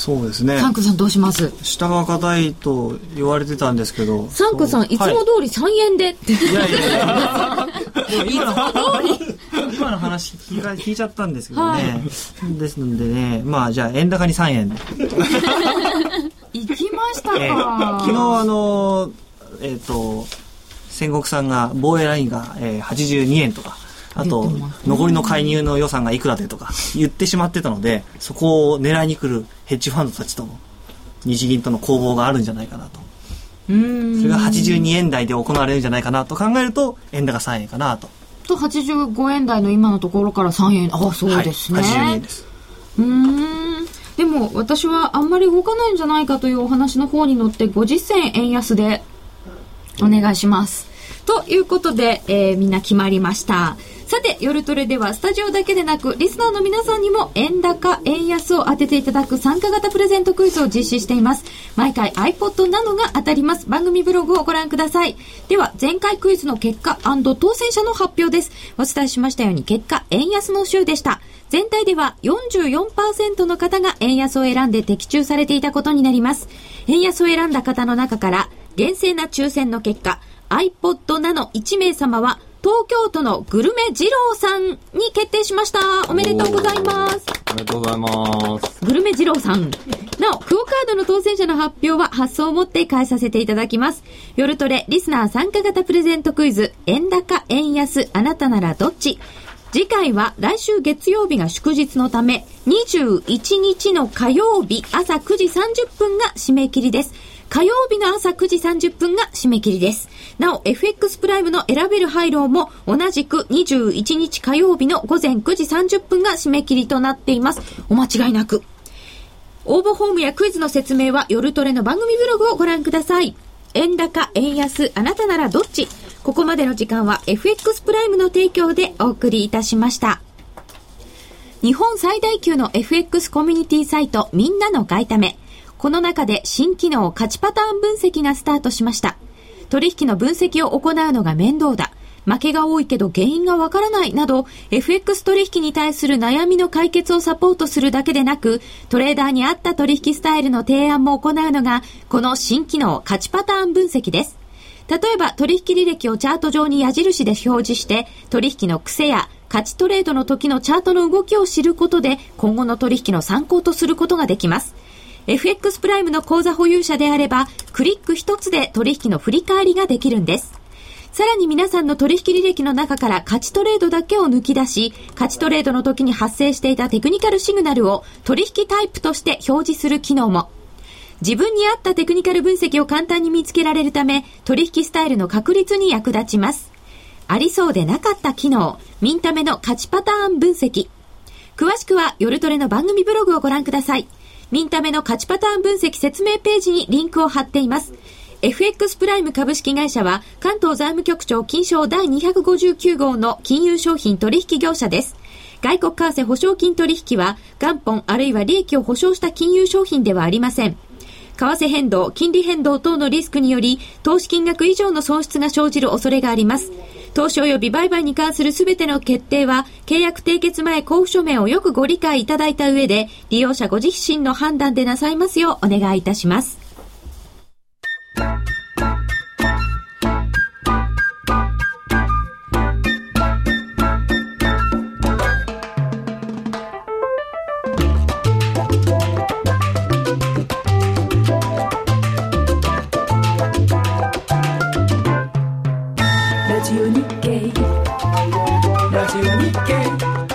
そうですね。サンクさんどうします？下が硬いと言われてたんですけど。サンクさん、いつもはい通り3円で。って。いやいやいや。でも今の今の話聞い聞いちゃったんですけどね、ですのでねまあじゃあ円高に3円。で行きましたえーか。昨日あのえっ、と戦国さんが防衛ラインが、えー82円とか。あと残りの介入の予算がいくらでとか言ってしまってたのでそこを狙いに来るヘッジファンドたちとの日銀との攻防があるんじゃないかなとうーん。それが82円台で行われるんじゃないかなと考えると円高3円かなとと85円台の今のところから3円。あ、そうですね。はい、82円ですうーん。でも私はあんまり動かないんじゃないかというお話の方に乗って50銭円安でお願いします。ということで、えーみんな決まりました。さて、夜トレではスタジオだけでなく、リスナーの皆さんにも円高、円安を当てていただく参加型プレゼントクイズを実施しています。毎回 iPod などが当たります。番組ブログをご覧ください。では、前回クイズの結果当選者の発表です。お伝えしましたように、結果、円安の週でした。全体では44%の方が円安を選んで的中されていたことになります。円安を選んだ方の中から、厳正な抽選の結果、iPod ナノ1名様は、東京都のグルメ二郎さんに決定しました。おめでとうございます。おめでとうございます。グルメ二郎さん。なお、クオカードの当選者の発表は発送をもって返させていただきます。夜トレ、リスナー参加型プレゼントクイズ、円高、円安、あなたならどっち？次回は来週月曜日が祝日のため、21日の火曜日朝9時30分が締め切りです。火曜日の朝9時30分が締め切りです。なお、FX プライムの選べる配慮も同じく21日火曜日の午前9時30分が締め切りとなっています。お間違いなく。応募フォームやクイズの説明は夜トレの番組ブログをご覧ください。円高、円安、あなたならどっちここまでの時間は FX プライムの提供でお送りいたしました。日本最大級の FX コミュニティサイトみんなの買いため。この中で新機能価値パターン分析がスタートしました。取引の分析を行うのが面倒だ。負けが多いけど原因がわからないなど、FX 取引に対する悩みの解決をサポートするだけでなく、トレーダーに合った取引スタイルの提案も行うのが、この新機能価値パターン分析です。例えば取引履歴をチャート上に矢印で表示して、取引の癖や価値トレードの時のチャートの動きを知ることで、今後の取引の参考とすることができます。FX プライムの口座保有者であれば、クリック一つで取引の振り返りができるんです。さらに皆さんの取引履歴の中から価値トレードだけを抜き出し、価値トレードの時に発生していたテクニカルシグナルを取引タイプとして表示する機能も。自分に合ったテクニカル分析を簡単に見つけられるため、取引スタイルの確立に役立ちます。ありそうでなかった機能、ミンタメの価値パターン分析。詳しくは夜トレの番組ブログをご覧ください。ミンタメの価値パターン分析説明ページにリンクを貼っています。FX プライム株式会社は関東財務局長金賞第259号の金融商品取引業者です。外国為替保証金取引は元本あるいは利益を保証した金融商品ではありません。為替変動、金利変動等のリスクにより、投資金額以上の損失が生じる恐れがあります。投資及び売買に関するすべての決定は、契約締結前交付書面をよくご理解いただいた上で、利用者ご自身の判断でなさいますようお願いいたします。ラジオ日経ラジオ日経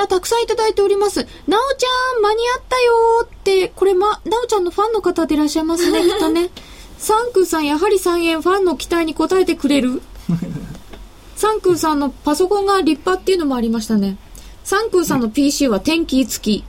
ターたくさんいただいております。なおちゃん、間に合ったよーって、これま、なおちゃんのファンの方でいらっしゃいますね、きっとね。サンクーさん、やはり3円、ファンの期待に応えてくれる。サンクーさんのパソコンが立派っていうのもありましたね。三空さんの PC は天気付き。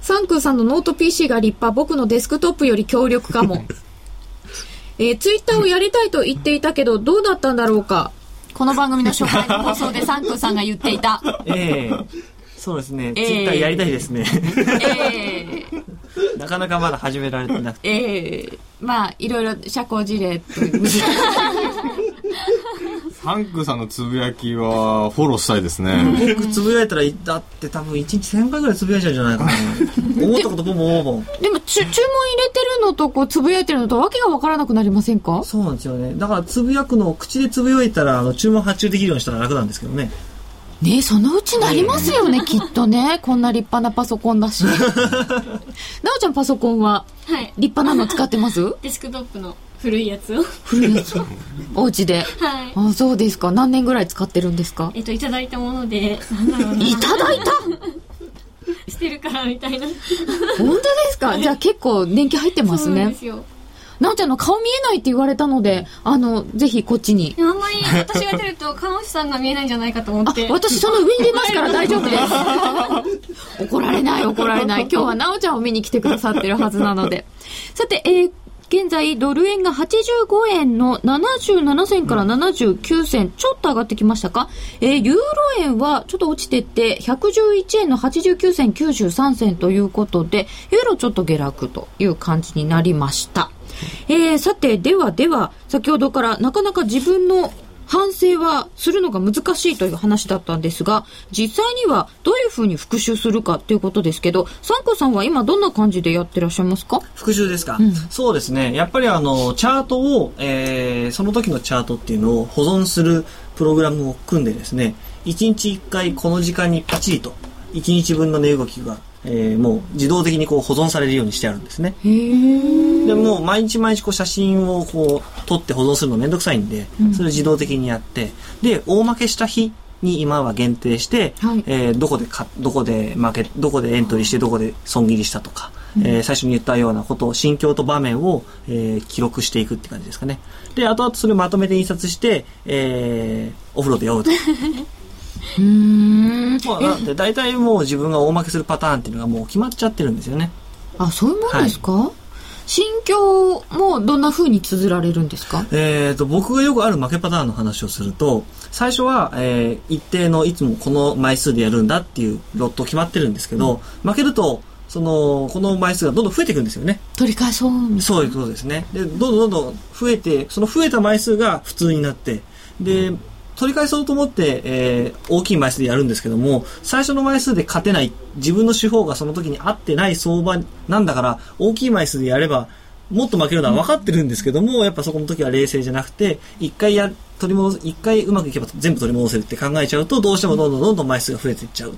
サンクーさんのノート PC が立派、僕のデスクトップより強力かも。えーツイッターをやりたいと言っていたけど、どうだったんだろうか。この番組の初回の放送でサンクーさんが言っていた。ええそうですね、ええツイッターやりたいですね。ええ なかなかまだ始められてなくて。ええまあ、いろいろ社交辞令という。サンクさんのつぶやきはフォローしたいですね。僕つぶやいたら、だって多分1日1000回ぐらいつぶやいちゃうんじゃないかな。思ったことボンボンボ。でも、ち注文入れてるのと、こう、つぶやいてるのと、わけがわからなくなりませんか？そうなんですよね。だからつぶやくのを口でつぶやいたら、あの、注文発注できるようにしたら楽なんですけどね。ねそのうちなりますよね、きっとね。こんな立派なパソコンだし。なおちゃんパソコンは、はい立派なの使ってます？デスクトップの古いやつを古いやつ？お家で？はいあ、そうですか。何年ぐらい使ってるんですか？えっといただいたものでなんだろうないただいた？してるからみたいな本当ですか？じゃあ結構年季入ってますねそうで。すよなおちゃんの顔見えないって言われたので、あの、ぜひこっちに。あんまり私が出ると看護師さんが見えないんじゃないかと思あって、私その上に出ますから大丈夫です。怒られない、怒られない。今日はなおちゃんを見に来てくださってるはずなので。さて、えー現在、ドル円が85円の77銭から79銭、ちょっと上がってきましたか？えーユーロ円はちょっと落ちてって、111円の89銭93銭ということで、ユーロちょっと下落という感じになりました。えーさて、ではでは、先ほどからなかなか自分の反省はするのが難しいという話だったんですが、実際にはどういうふうに復習するかっていうことですけど、サンコさんは今どんな感じでやってらっしゃいますか？復習ですか、うん。そうですね。やっぱりあの、チャートを、えーその時のチャートっていうのを保存するプログラムを組んでですね、1日1回この時間にパチリと、1日分の値動きが、えーもう自動的にこう保存されるようにしてあるんですね。でもう毎日毎日こう写真をこう撮って保存するのめんどくさいんで、それを自動的にやって、で、大負けした日に今は限定して、はいえーどこでか、どこで負け、どこでエントリーして、どこで損切りしたとか、えー最初に言ったようなことを、心境と場面を、えー記録していくって感じですかね。で、後々それをまとめて印刷して、えーお風呂で読むと。うーん。まあ、なんで大体もう自分が大負けするパターンっていうのがもう決まっちゃってるんですよね。あ、そういうもんですか、心境もどんな風に綴られるんですか？えー、と僕がよくある負けパターンの話をすると最初は、えー一定のいつもこの枚数でやるんだっていうロット決まってるんですけど、負けるとそのこの枚数がどんどん増えていくんですよね。取り返そうみたいそういうことですね。でどんどんどんどん増えてその増えた枚数が普通になってで取り返そうと思って、えー大きい枚数でやるんですけども最初の枚数で勝てない自分の手法がその時に合ってない相場なんだから大きい枚数でやればもっと負けるのは分かってるんですけども、やっぱそこの時は冷静じゃなくて、一回や、取り戻す、一回うまくいけば全部取り戻せるって考えちゃうと、どうしてもどんどんどんどん枚数が増えていっちゃうっ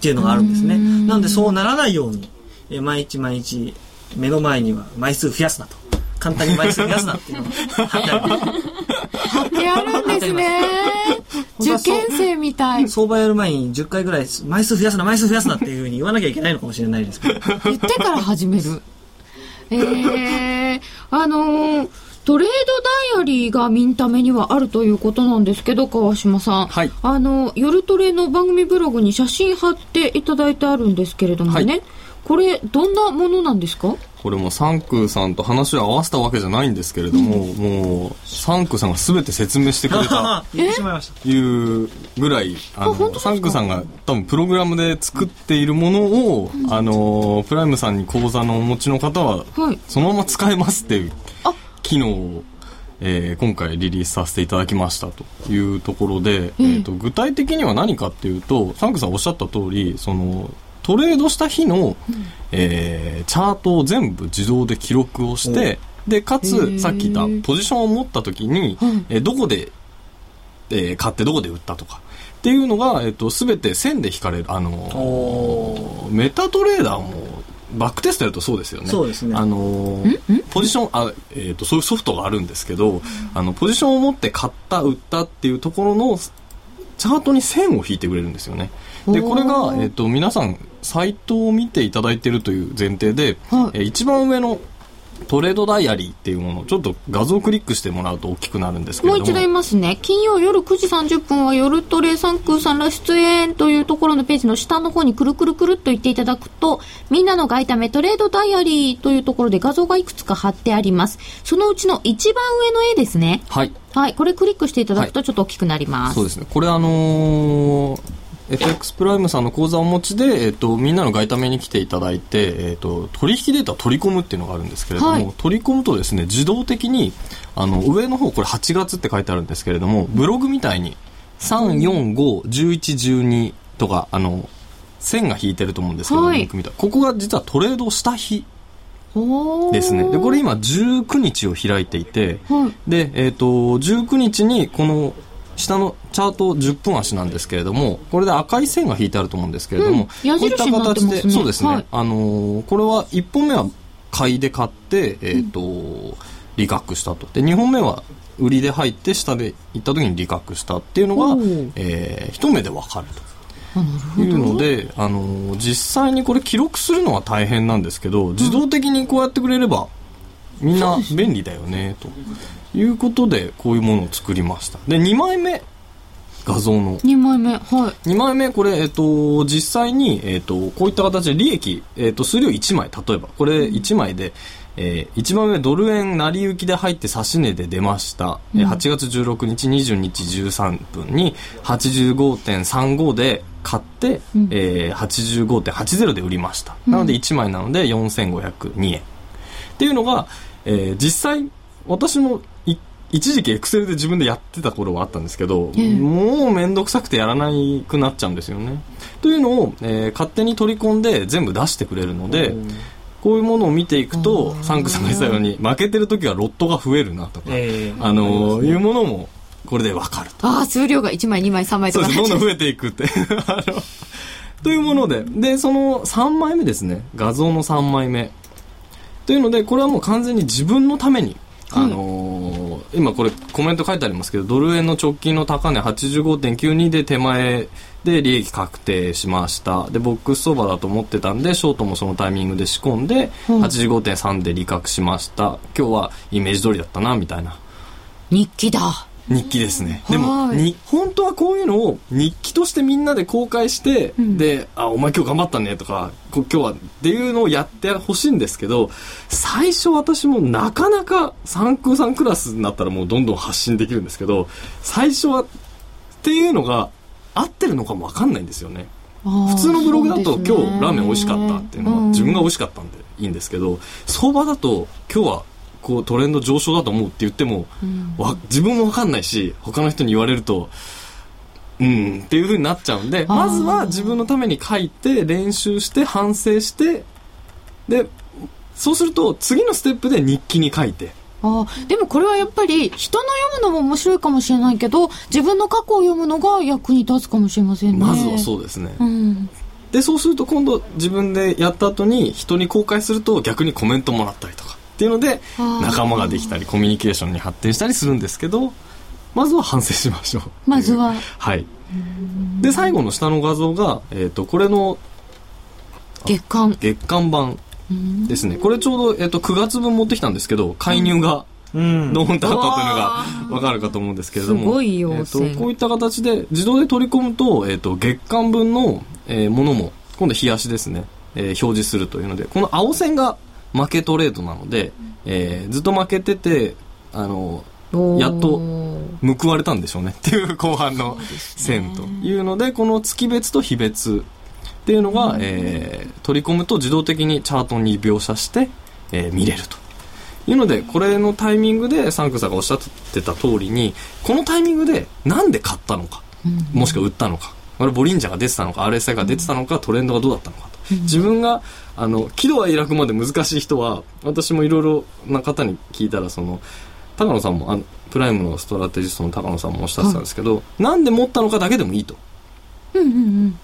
ていうのがあるんですね。なのでそうならないように、えー毎日毎日目の前には枚数増やすなと。簡単に枚数増やすなっていうのを。やるんですね。受験生みたい。相場やる前に10回ぐらい枚数増やすな、枚数増やすなっていうふうに言わなきゃいけないのかもしれないですけど。言ってから始める。えー、あのートレードダイアリーがミンタメにはあるということなんですけど、川島さん。はいあの、夜トレの番組ブログに写真貼っていただいてあるんですけれどもね。はいこれ、どんなものなんですか？これもサンクーさんと話を合わせたわけじゃないんですけれども、もう、サンクーさんが全て説明してくれたいました。というぐらい、あの、サンクーさんが多分プログラムで作っているものを、あの、プライムさんに講座のお持ちの方は、はい。そのまま使えますっていうあ機能を、えー今回リリースさせていただきましたというところで、えーと具体的には何かっていうとサンクさんおっしゃった通りそのトレードした日の、えーチャートを全部自動で記録をして、でかつさっき言ったポジションを持った時に、はいえーどこで、えー買ってどこで売ったとか。っていうのが、えっと、すべて線で引かれる。あのーメタトレーダーも、バックテストやるとそうですよね。そうですね。あのーポジション、あ、えっ、と、そういうソフトがあるんですけど、あの、ポジションを持って買った、売ったっていうところの、チャートに線を引いてくれるんですよね。で、これが、えっ、と、皆さん、サイトを見ていただいてるという前提で、はいえー一番上のトレードダイアリーっていうものをちょっと画像をクリックしてもらうと大きくなるんですけれども。もう一度言いますね。金曜夜9時30分は夜トレ3空さんら出演というところのページの下の方にくるくるくるっと言っていただくと、みんなの外為トレードダイアリーというところで画像がいくつか貼ってあります。そのうちの一番上の絵ですね。はい。はい。これクリックしていただくとちょっと大きくなります。そうですね。これあのー FX プライムさんの口座をお持ちで、えっ、と、みんなの外為に来ていただいて、えっ、と、取引データを取り込むっていうのがあるんですけれども、はい取り込むとですね、自動的に、あの、上の方、これ8月って書いてあるんですけれども、ブログみたいに、3、4、5、11、12とか、あの、線が引いてると思うんですけど、はいここが実はトレードをした日ですね。で、これ今19日を開いていて、はい。で、えっ、と、19日にこの下のチャート10分足なんですけれども、これで赤い線が引いてあると思うんですけれども、うん矢印になってますねそうですね。はいあのーこれは1本目は買いで買って、えっ、と、利確したと。で、2本目は売りで入って下で行った時に利確したっていうのがえー一目でわかると。いうど。ので、あのー実際にこれ記録するのは大変なんですけど、自動的にこうやってくれれば、みんな便利だよね、ということで、こういうものを作りました。で、2枚目、画像の。2枚目。はい。2枚目、これ、えっ、と、実際に、えっ、と、こういった形で利益、えっ、と、数量1枚、例えば、これ1枚で、えー、1番目ドル円成り行きで入って差し値で出ました、えー8月16日20日13分に85.35で買って、えー、85.80で売りました、なので1枚なので4502円っていうのが、えー実際私もい一時期エクセルで自分でやってた頃はあったんですけど、ええもうめんどくさくてやらないくなっちゃうんですよね。というのを、えー勝手に取り込んで全部出してくれるので、こういうものを見ていくと、サンクさんが言ってたように、負けてる時はロットが増えるなとか、ええあのーいうものもこれでわかると。ああ、数量が1枚、2枚、3枚とそうです。かどんどん 増えていくって。あの、というもので。で、その3枚目ですね。画像の3枚目。というので、これはもう完全に自分のために、あのー今これコメント書いてありますけど、ドル円の直近の高値85.92で手前で利益確定しました。で、ボックス相場だと思ってたんで、ショートもそのタイミングで仕込んで、85.3で利確しました。今日はイメージ通りだったな、みたいな。日記だ。日記ですね。でも、はいに、本当はこういうのを日記としてみんなで公開して、んで、あ、お前今日頑張ったねとか、こ今日はっていうのをやってほしいんですけど、最初私もなかなか三空さんクラスになったらもうどんどん発信できるんですけど、最初はっていうのが合ってるのかもわかんないんですよね。普普通のブログだと、今日ラーメン美味しかったっていうのは自分が美味しかったんでいいんですけど、相場だと今日はこうトレンド上昇だと思うって言っても、わ自分もわかんないし他の人に言われるとうんっていう風になっちゃうんでまずは自分のために書いて練習して反省してでそうすると次のステップで日記に書いて。ああでもこれはやっぱり人の読むのも面白いかもしれないけど自分の過去を読むのが役に立つかもしれませんね。まずはそうですね、うん。でそうすると今度自分でやった後に人に公開すると逆にコメントもらったりとかっていうので仲間ができたりコミュニケーションに発展したりするんですけどまずは反省しましょう。まずは。はい。で最後の下の画像が、えー、とこれの月間月間版ですね。これちょうど、えー、と9月分持ってきたんですけど介入がうん。ドーンとあったっていうのが分かるかと思うんですけれどもすごいよえー線とこういった形で自動で取り込むと,、えー、と月間分の、えーものも今度日足ですね、えー表示するというのでこの青線が負けトレードなので、えーずっと負けててあのやっと報われたんでしょうね。っていう後半の線というのでこの月別と日別。っていうのが、えー取り込むと自動的にチャートに描写して、えー見れると。いうのでこれのタイミングでサンクさんがおっしゃってた通りにこのタイミングでなんで買ったのか、もしくは売ったのか。これボリンジャーが出てたのか RSI が出てたのかトレンドがどうだったのかと。自分があの喜怒哀楽まで難しい人は私もいろいろな方に聞いたらその高野さんもあのプライムのストラテジストの高野さんもおっしゃってたんですけど、なんで持ったのかだけでもいいと。うんうんうん。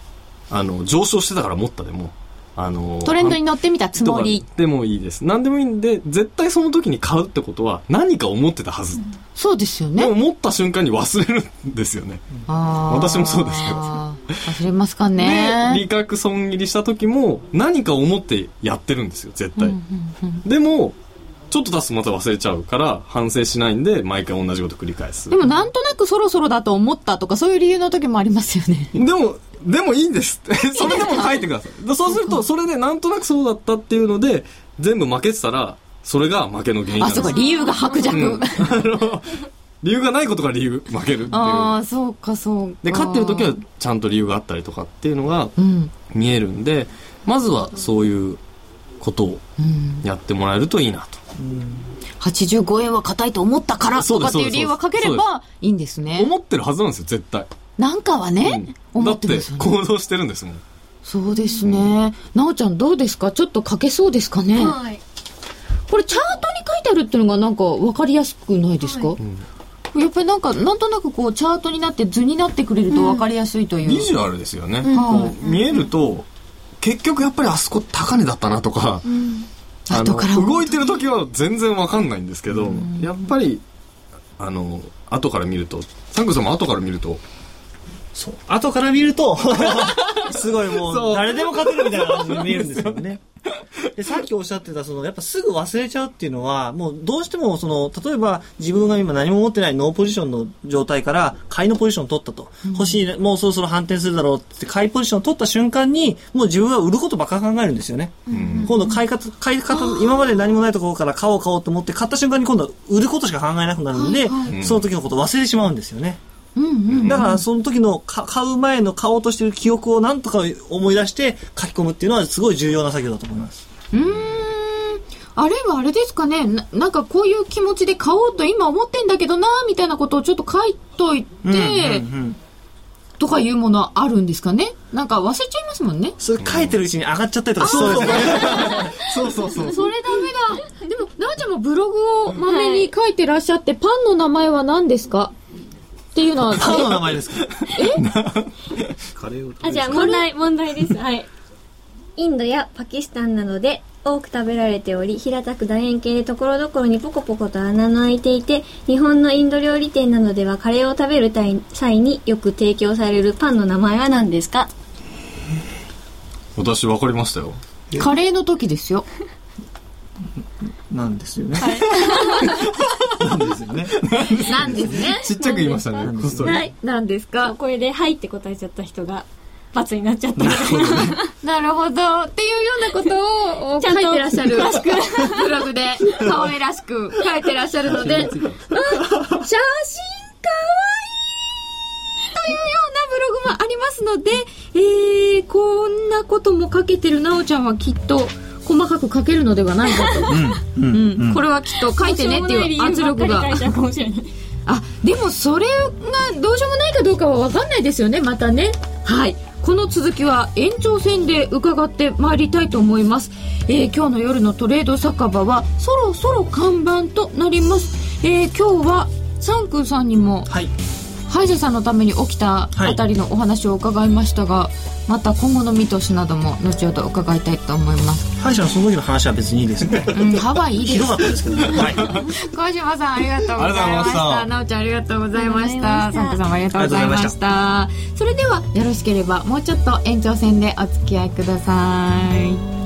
あの、上昇してたから持ったでも、あの、トレンドに乗ってみたつもりでもいいです。何でもいいんで、絶対その時に買うってことは何か思ってたはず。そうですよねでも。持った瞬間に忘れるんですよね。あー私もそうですけど忘れますかで、ね。利確損切りした時も何か思ってやってるんですよ、絶対。でも、ちょっと経つとまた忘れちゃうから反省しないんで毎回同じこと繰り返す。でもなんとなくそろそろだと思ったとかそういう理由の時もありますよね。でも、でもいいんですって。それでも書いてください。で そうすると、それでなんとなくそうだったっていうので、全部負けてたら、それが負けの原因なんあ、ですそうか、理由が白弱。うんあの、理由がないことが理由、負けるっていう。ああ、そうか、そうか。で、勝ってる時はちゃんと理由があったりとかっていうのがうん。見えるんで、まずはそういうことをやってもらえるといいなと。85円は硬いと思ったからとかっていう理由は書ければいいんですね。思ってるはずなんですよ、絶対。なんかはね、うんだって思ってますよね。行動してるんですもん。そうですね。なおちゃんどうですか？ちょっと書けそうですかね？はいこれチャートに書いてあるっていうのがなんか分かりやすくないですか、やっぱりなんか、なんとなくこう、チャートになって図になってくれると分かりやすいという。ビジュアルですよね。んこう見えると、結局やっぱりあそこ高値だったなとか、あの後から思うと動いてる時は全然わかんないんですけど、やっぱり、あの、後から見ると、サンクさんも後から見ると、そう。後から見ると、すごいもう、誰でも勝てるみたいな感じに見えるんですよね。で、さっきおっしゃってた、その、やっぱすぐ忘れちゃうっていうのは、もうどうしても、その、例えば自分が今何も持ってないノーポジションの状態から、買いのポジションを取ったと。欲しい、もうそろそろ反転するだろうって、買いポジションを取った瞬間に、もう自分は売ることばっか考えるんですよね。今度買い方、買い方、今まで何もないところから買おう買おうと思って、買った瞬間に今度は売ることしか考えなくなるんで、その時のことを忘れてしまうんですよね。だからその時のか買う前の買おうとしてる記憶をなんとか思い出して書き込むっていうのはすごい重要な作業だと思います。うーん。あれはあれですかねななんかこういう気持ちで買おうと今思ってんだけどなみたいなことをちょっと書いといて、うんうんうんとかいうものはあるんですかねなんか忘れちゃいますもんね。それ書いてるうちに上がっちゃったりとかしそうですよね。そうそうそう。それダメだ。でも、なおちゃんもブログをまめに書いてらっしゃって、パンの名前は何ですか？っていうのは、パンの名前ですか？カレーをあ、じゃあ問題、問題です。はい。インドやパキスタンなどで多く食べられており、平たく楕円形でところどころにポコポコと穴の開いていて、日本のインド料理店などではカレーを食べる際によく提供されるパンの名前は何ですか？私分かりましたよ。カレーの時ですよ。なんですよね。なんですよね。なんですね。ちっちゃく言いましたね、こっそり。はい。なんですか？これで、はいって答えちゃった人が、罰になっちゃった。なるほど。っていうようなことを書ちゃんといてらっしゃる。ブログで、顔愛らしく書いてらっしゃるので、うん写真かわいいというようなブログもありますので、えー、こんなことも書けてるなおちゃんはきっと、細かく書けるのではないかと。うん。うん。うん。これはきっと書いてねっていう圧力が。あ、でもそれがどうしようもないかどうかは分かんないですよね、またね。はい。この続きは延長戦で伺ってまいりたいと思います。えー今日の夜のトレード酒場はそろそろ看板となります。えー今日はサンクンさんにもはい。歯医者さんのために起きたあたりのお話を伺いましたが、また今後の見通しなども後ほど伺いたいと思います。歯医者のその時の話は別にいいですね。うん、歯はいいですひど。かったですけどね。はい。小島さんありがとうございまし。したたなおちゃんありがとうございました。サンクさんもありがとうございました。それではよろしければもうちょっと延長戦でお付き合いください。